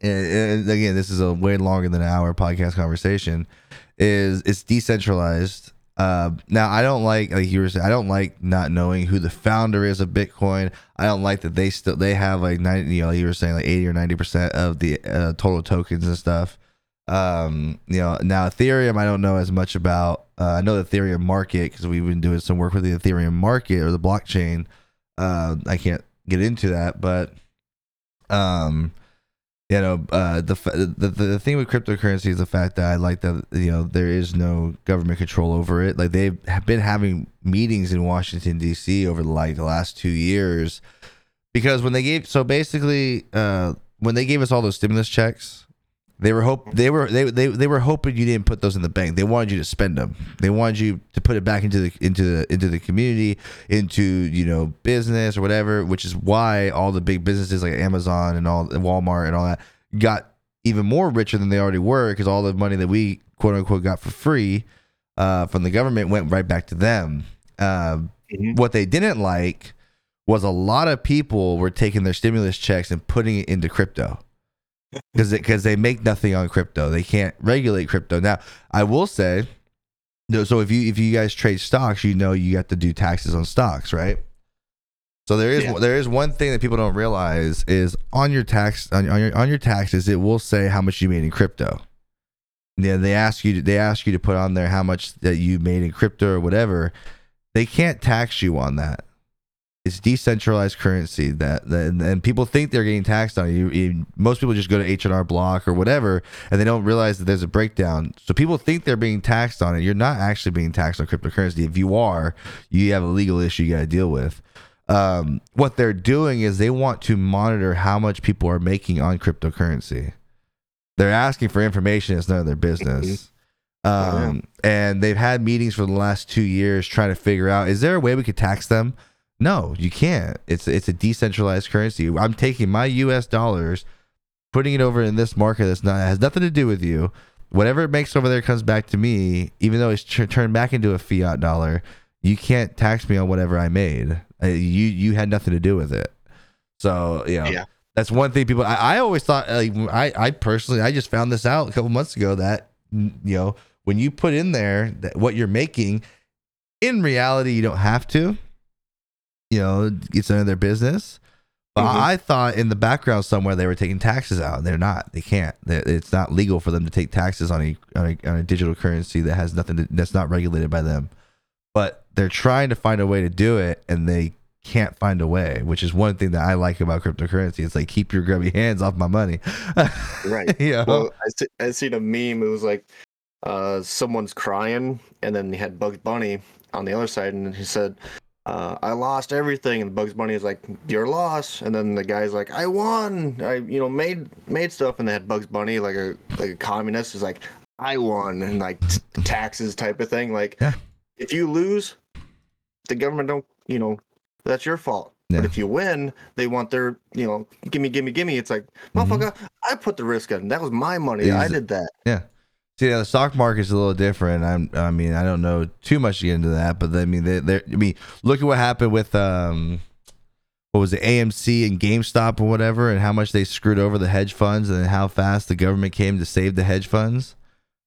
and, and again, this is a way longer than an hour podcast conversation, is it's decentralized. Uh, now I don't like like you were saying I don't like not knowing who the founder is of Bitcoin. I don't like that they still they have like ninety you know you were saying like eighty or ninety percent of the uh, total tokens and stuff. Um, you know now Ethereum I don't know as much about. Uh, I know the Ethereum market because we've been doing some work with the Ethereum market or the blockchain. Uh, I can't get into that, but um, you know, uh, the, the the thing with cryptocurrency is the fact that I like that you know there is no government control over it. Like they've been having meetings in Washington D.C. over the, like the last two years, because when they gave so basically uh, when they gave us all those stimulus checks, they were hope they were they, they they were hoping you didn't put those in the bank. They wanted you to spend them. They wanted you to put it back into the into the into the community, into you know business or whatever. Which is why all the big businesses like Amazon and all Walmart and all that got even more richer than they already were because all the money that we quote unquote got for free uh, from the government went right back to them. Um, what they didn't like was a lot of people were taking their stimulus checks and putting it into crypto because because they make nothing on crypto. They can't regulate crypto. Now, I will say, so if you if you guys trade stocks, you know you have to do taxes on stocks, right? So there is Yeah. there is one thing that people don't realize is on your tax on, on your on your taxes it will say how much you made in crypto. Yeah, they ask you they ask you to put on there how much that you made in crypto or whatever. They can't tax you on that. It's decentralized currency that, that and, and people think they're getting taxed on. You, you, most people just go to H and R Block or whatever, and they don't realize that there's a breakdown. So people think they're being taxed on it. You're not actually being taxed on cryptocurrency. If you are, you have a legal issue you got to deal with. Um, what they're doing is they want to monitor how much people are making on cryptocurrency. They're asking for information. It's none of their business. Um, and they've had meetings for the last two years trying to figure out is there a way we could tax them? No, you can't. It's it's a decentralized currency. I'm taking my U.S. dollars, putting it over in this market that's not has nothing to do with you. Whatever it makes over there comes back to me, even though it's tr- turned back into a fiat dollar. You can't tax me on whatever I made. Uh, you you had nothing to do with it. So you know, Yeah. that's one thing people. I, I always thought like I I personally I just found this out a couple months ago that you know when you put in there that what you're making, in reality you don't have to. You know, it's none of their business. But Mhm. I thought in the background somewhere they were taking taxes out. They're not. They can't. They- It's not legal for them to take taxes on a on a, on a digital currency that has nothing. To, that's not regulated by them. But they're trying to find a way to do it, and they can't find a way. Which is one thing that I like about cryptocurrency. It's like keep your grubby hands off my money. Right. you know? Well, I, see, I seen a meme. It was like uh, someone's crying, and then he had Bugs Bunny on the other side, and he said, uh, "I lost everything." And Bugs Bunny is like, "Your loss." And then the guy's like, "I won. I you know made made stuff." And they had Bugs Bunny like a like a communist is like, "I won," and like t- taxes type of thing. Like, Yeah. if you lose, the government don't you know that's your fault. Yeah. But if you win, they want their, you know, gimme, gimme, gimme. It's like, Mhm. motherfucker, I put the risk in. That was my money. I did that. See, yeah, the stock market's a little different. I'm, I mean, I don't know too much to get into that, but I mean, they, they're, I mean, look at what happened with, um, what was it, AMC and GameStop or whatever, and how much they screwed over the hedge funds, and how fast the government came to save the hedge funds.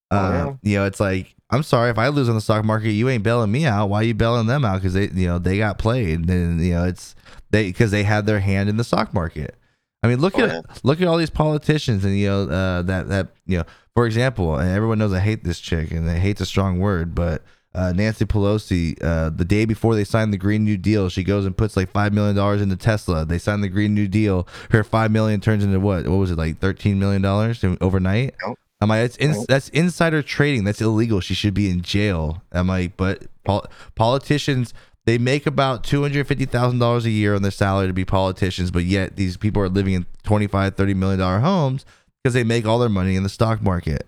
Oh, Uh, you know, it's like, I'm sorry if I lose on the stock market, you ain't bailing me out. Why are you bailing them out? Because they, you know, they got played, and you know, it's they because they had their hand in the stock market. I mean, look Oh, at yeah. look at all these politicians, and you know uh, that that you know, for example, and everyone knows I hate this chick, and I hate a strong word, but uh, Nancy Pelosi, uh, the day before they signed the Green New Deal, she goes and puts like five million dollars into Tesla. They signed the Green New Deal. Her five million turns into what? What was it like? Thirteen million dollars overnight. Nope. I'm like, it's in, that's insider trading. That's illegal. She should be in jail. I'm like, but pol- politicians they make about two hundred fifty thousand dollars a year on their salary to be politicians, but yet these people are living in 25 30 million dollar homes because they make all their money in the stock market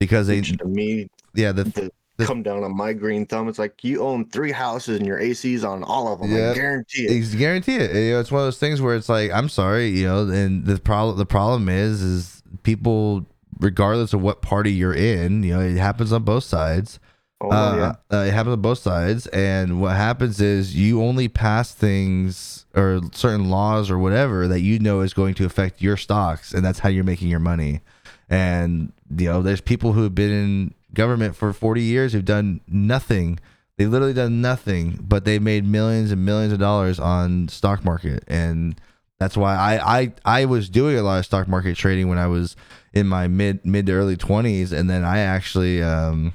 because they Which to me, yeah the to the- come down on my green thumb, it's like you own three houses and your AC's on all of them. Yeah. I guarantee it. It's guarantee it. You know, it's one of those things where it's like, I'm sorry, you know, and the problem the problem is is people, regardless of what party you're in, you know, it happens on both sides. Oh, uh, yeah. uh, it happens on both sides, and what happens is you only pass things or certain laws or whatever that you know is going to affect your stocks, and that's how you're making your money. And you know, there's people who have been in government for 40 years who've done nothing. They've literally done nothing, but they made millions and millions of dollars on stock market, and that's why I I I was doing a lot of stock market trading when I was in my mid mid to early 20s, and then I actually um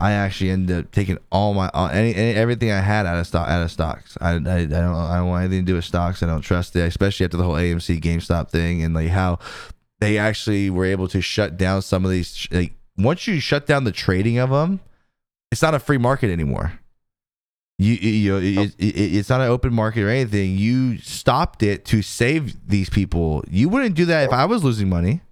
I actually ended up taking all my all, any, any everything I had out of stock out of stocks. I, I, I don't I don't want anything to do with stocks. I don't trust it, especially after the whole AMC GameStop thing and like how they actually were able to shut down some of these. Like once you shut down the trading of them, it's not a free market anymore. You you, you know, it, it, it's not an open market or anything. You stopped it to save these people. You wouldn't do that if I was losing money.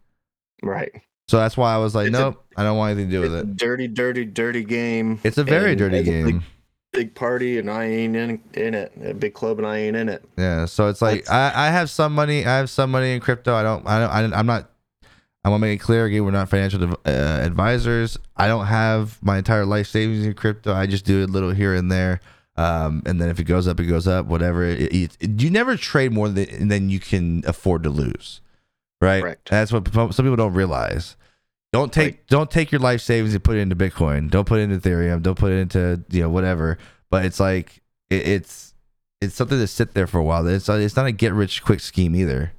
right. So that's why I was like, It's nope, I don't want anything to do with it. dirty, dirty, dirty game. It's a very and dirty it's a big- game. Big party, and I ain't in, in it. A big club, and I ain't in it. Yeah, so it's like I, I have some money. I have some money in crypto. I don't. I don't. I don't I'm not. I want to make it clear again. We're not financial uh, advisors. I don't have my entire life savings in crypto. I just do a little here and there. Um, and then if it goes up, it goes up. Whatever. It, it, it- you never trade more than than you can afford to lose, right? Correct. That's what some people don't realize. Don't take Right. don't take your life savings and put it into Bitcoin. Don't put it into Ethereum. Don't put it into you know whatever. But it's like it, it's it's something to sit there for a while. It's not, it's not a get rich quick scheme either.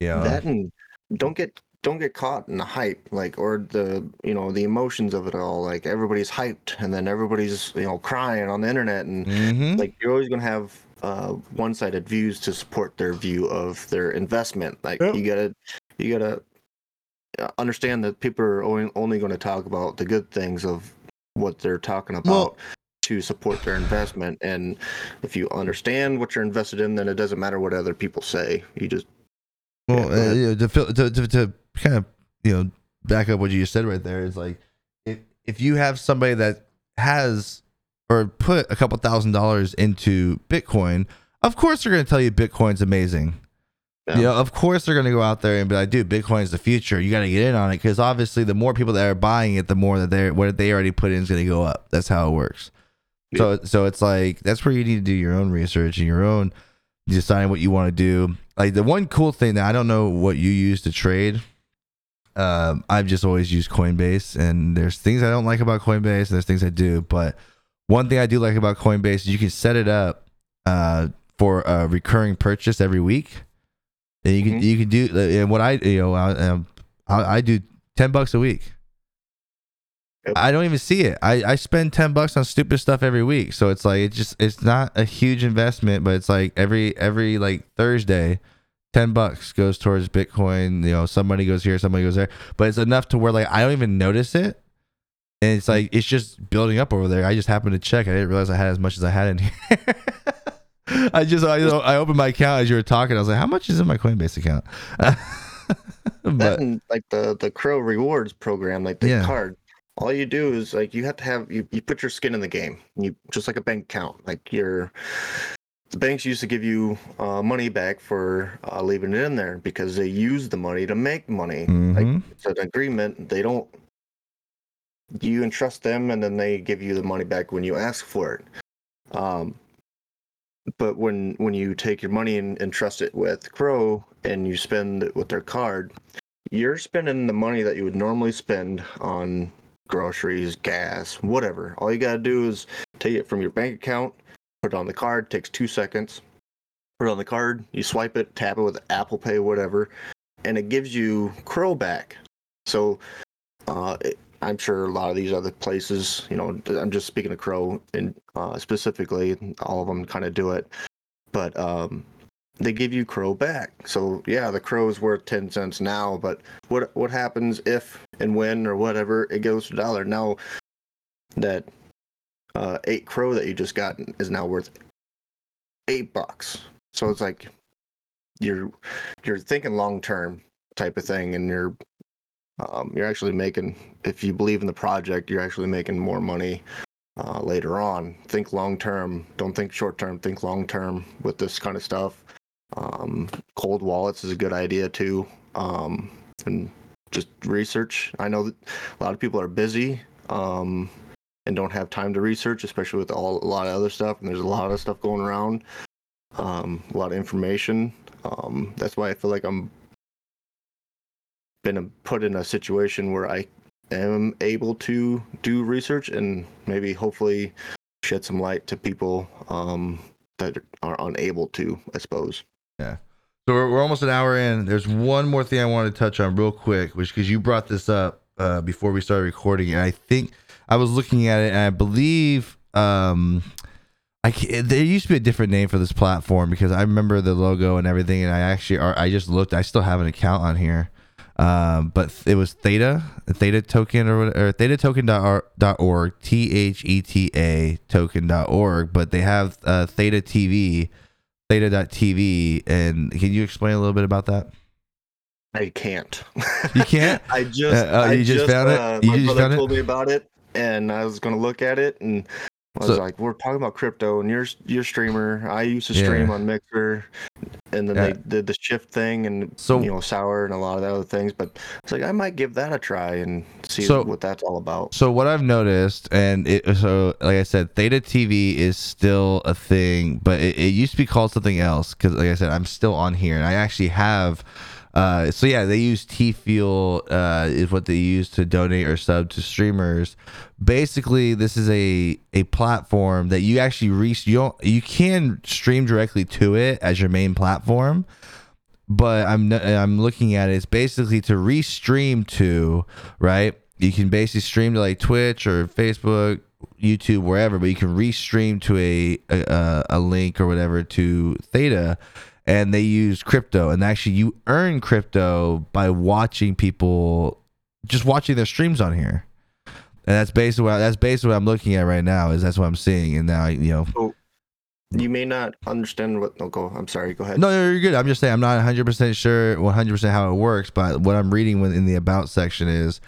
Yeah. That and don't get don't get caught in the hype, like or the you know the emotions of it all. Like everybody's hyped, and then everybody's you know crying on the internet, and Mhm. like you're always gonna have uh, one-sided views to support their view of their investment. Like Yep. you gotta you gotta uh, understand that people are only, only going to talk about the good things of what they're talking about Well- to support their investment. And if you understand what you're invested in, then it doesn't matter what other people say. You just Well, Yeah, uh, you know, to, to, to to kind of you know back up what you just said right there is like if if you have somebody that has or put a couple thousand dollars into Bitcoin, of course they're going to tell you Bitcoin's amazing. Yeah. You know, of course they're going to go out there and be like, "Dude, Bitcoin's the future. You got to get in on it." Because obviously, the more people that are buying it, the more that they what they already put in is going to go up. That's how it works. Yeah. So, so it's like that's where you need to do your own research and your own deciding what you want to do. Like the one cool thing that I don't know what you use to trade. Um, I've just always used Coinbase, and there's things I don't like about Coinbase, and there's things I do. But one thing I do like about Coinbase is you can set it up uh, for a recurring purchase every week, and you can Mhm. you can do and what I you know I, um, I, I do ten bucks a week. Yep. I don't even see it. I, I spend ten bucks on stupid stuff every week. So it's like it's just it's not a huge investment, but it's like every every like Thursday, ten bucks goes towards Bitcoin. You know, some money goes here, some money goes there. But it's enough to where like I don't even notice it. And it's like it's just building up over there. I just happened to check. I didn't realize I had as much as I had in here. I just I, I opened my account as you were talking. I was like, how much is in my Coinbase account? but and like the the CRO rewards program, like the Yeah. card. All you do is like you have to have you, you put your skin in the game. You just like a bank account. Like your the banks used to give you uh, money back for uh, leaving it in there because they use the money to make money. Like Mhm. it's an agreement. They don't. You entrust them, and then they give you the money back when you ask for it. Um, but when when you take your money and, and trust it with CRO, and you spend it with their card, you're spending the money that you would normally spend on groceries, gas, whatever. All you gotta do is take it from your bank account, put it on the card. Takes two seconds. Put it on the card. You swipe it, tap it with Apple Pay, whatever, and it gives you CRO back. So, uh, it, I'm sure a lot of these other places, you know, I'm just speaking of CRO and uh, specifically, all of them kind of do it, but um, they give you CRO back. So yeah, the CRO is worth ten cents now, but what what happens if and when or whatever it goes to dollar? Now that uh, eight CRO that you just got is now worth eight bucks. So it's like you're you're thinking long term type of thing, and you're um, you're actually making if you believe in the project, you're actually making more money uh, later on. Think long term. Don't think short term. Think long term with this kind of stuff. Um, cold wallets is a good idea too. Um, and just research. I know that a lot of people are busy um, and don't have time to research, especially with all a lot of other stuff. And there's a lot of stuff going around. Um, a lot of information. Um, that's why I feel like I'm been put in a situation where I am able to do research and maybe hopefully shed some light to people um, that are unable to, I suppose. Yeah. So we're, we're almost an hour in. There's one more thing I wanted to touch on real quick, which because you brought this up uh, before we started recording, and I think I was looking at it, and I believe um, I there used to be a different name for this platform because I remember the logo and everything, and I actually I just looked. I still have an account on here, um, but it was Theta Theta Token or, or ThetaToken.org, T H E T A Token.org, but they have uh, Theta TV theta.tv and can you explain a little bit about that I can't. You can't? I just. Uh, oh, I you just found it? uh, You my just brother found it? told me about it, and I was gonna look at it, and I was So- like, "We're talking about crypto, and you're you're streamer. I used to Yeah. stream on Mixer, and then Yeah. they did the shift thing, and So- you know, sour and a lot of the other things. But it's like I might give that a try and see So- what that's all about. so what i've noticed and it so like i said theta tv is still a thing but it, it used to be called something else because like i said i'm still on here and i actually have Uh, so yeah, they use T Fuel uh, is what they use to donate or sub to streamers. Basically, this is a a platform that you actually reach. You don't, you can stream directly to it as your main platform, but I'm I'm looking at it. It's basically to restream to right. You can basically stream to like Twitch or Facebook, YouTube, wherever, but you can restream to a a, a link or whatever to Theta and they use crypto and actually you earn crypto by watching people just watching their streams on here and that's basically what that's basically what i'm looking at right now is that's what i'm seeing and now you know So you may not understand what. No, go. I'm sorry. Go ahead. no no, you're good i'm just saying i'm not 100% sure 100% how it works but what i'm reading in the about section is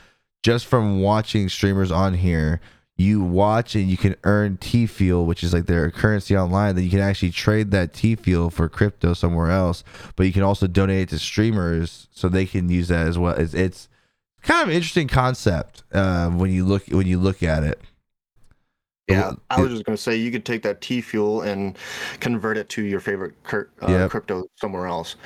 just from watching streamers on here you watch and you can earn T fuel, which is like their currency online. That you can actually trade that T fuel for crypto somewhere else, but you can also donate it to streamers so they can use that as well. It's, it's kind of an interesting concept uh, when you look when you look at it. Yeah, I was just gonna say you could take that T fuel and convert it to your favorite cur- uh, Yep. crypto somewhere else.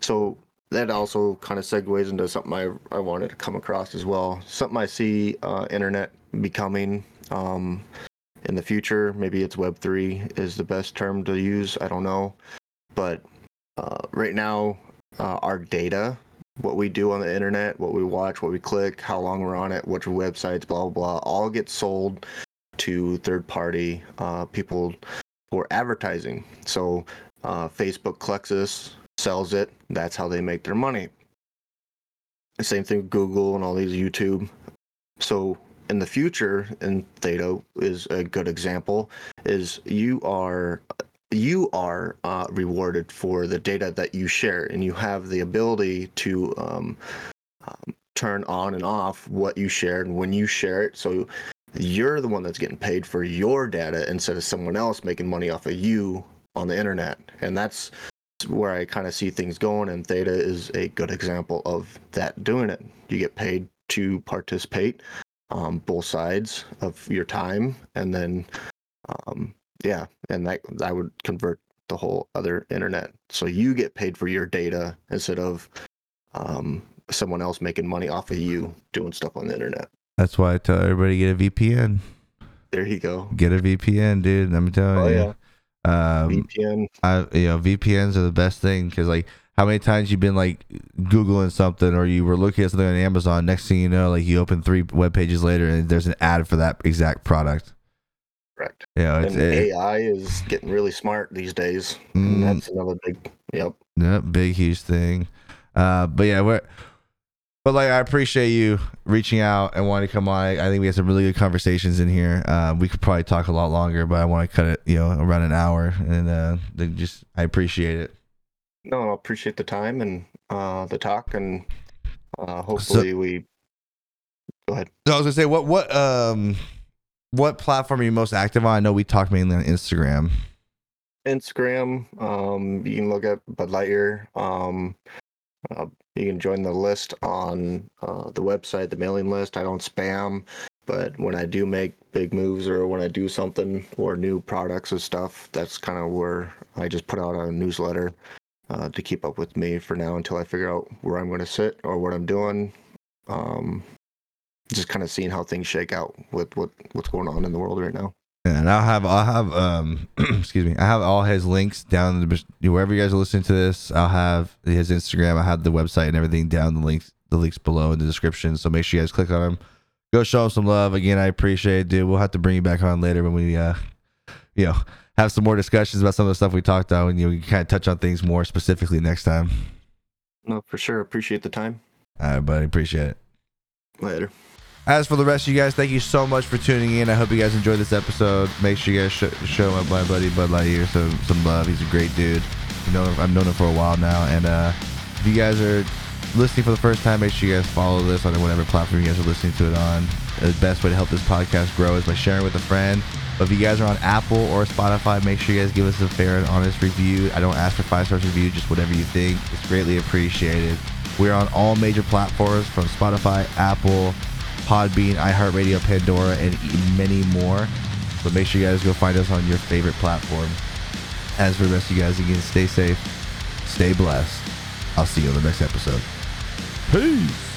So that also kind of segues into something I I wanted to come across as well. Something I see uh, internet becoming um, in the future. Maybe it's Web three is the best term to use. I don't know, but uh, right now uh, our data. What we do on the internet, what we watch, what we click, how long we're on it, which websites, blah blah blah, all gets sold to third party uh, people for advertising. So uh, Facebook collects this, sells it. That's how they make their money. Same thing Google and all these YouTube. So in the future, and Theta is a good example, is you are you are uh, rewarded for the data that you share, and you have the ability to um, um, turn on and off what you share and when you share it. So you're the one that's getting paid for your data instead of someone else making money off of you on the internet. And that's where I kind of see things going. And Theta is a good example of that doing it. You get paid to participate on both sides of your time. And then, um, yeah, and that I would convert the whole other internet. So you get paid for your data instead of um, someone else making money off of you doing stuff on the internet. That's why I tell everybody get a VPN. There you go. Get a VPN, dude. I'm telling Oh you. yeah, Um, VPN. I you know VPNs are the best thing because like how many times you've been like googling something or you were looking at something on Amazon, next thing you know, like you open three web pages later and there's an ad for that exact product. Correct. You know, it's And it, AI is getting really smart these days. Mm. And that's another big. Yep. Yep, big huge thing. Uh, but yeah, we're but like I appreciate you reaching out and wanting to come on. I, think we had some really good conversations in here. Um, we could probably talk a lot longer, but I want to cut it, you know, around an hour. And uh, just I appreciate it. No, I appreciate the time and uh, the talk, and uh, hopefully we. Go ahead. So I was gonna say, what what um what platform are you most active on? I know we talked mainly on Instagram. Instagram. Um, you can look at Bud Lightyear. Um, uh, you can join the list on uh, the website, the mailing list. I don't spam, but when I do make big moves or when I do something or new products and stuff, that's kind of where I just put out a newsletter uh, to keep up with me for now until I figure out where I'm going to sit or what I'm doing. Um, just kind of seeing how things shake out with what what's going on in the world right now. And I'll have I'll have um excuse me I have all his links down the, wherever you guys are listening to this. I'll have his Instagram. I have the website and everything down the links the links below in the description. So make sure you guys click on them. Go show him some love. Again, I appreciate it, dude. We'll have to bring you back on later when we uh you know have some more discussions about some of the stuff we talked about and you know we can kind of touch on things more specifically next time. No, for sure. Appreciate the time. All right, buddy. Appreciate it. Later. As for the rest of you guys, thank you so much for tuning in. I hope you guys enjoyed this episode. Make sure you guys sh- show my, buddy Bud Lightyear some some love. He's a great dude. I've known him, I've known him for a while now, and uh, if you guys are listening for the first time, make sure you guys follow this on whatever platform you guys are listening to it on. The best way to help this podcast grow is by sharing with a friend. But if you guys are on Apple or Spotify, make sure you guys give us a fair and honest review. I don't ask for five stars review, just whatever you think. It's greatly appreciated. We're on all major platforms from Spotify, Apple, Podbean, iHeartRadio, Pandora, and many more. So make sure you guys go find us on your favorite platform. As for the rest of you guys, again, stay safe, stay blessed. I'll see you on the next episode. Peace.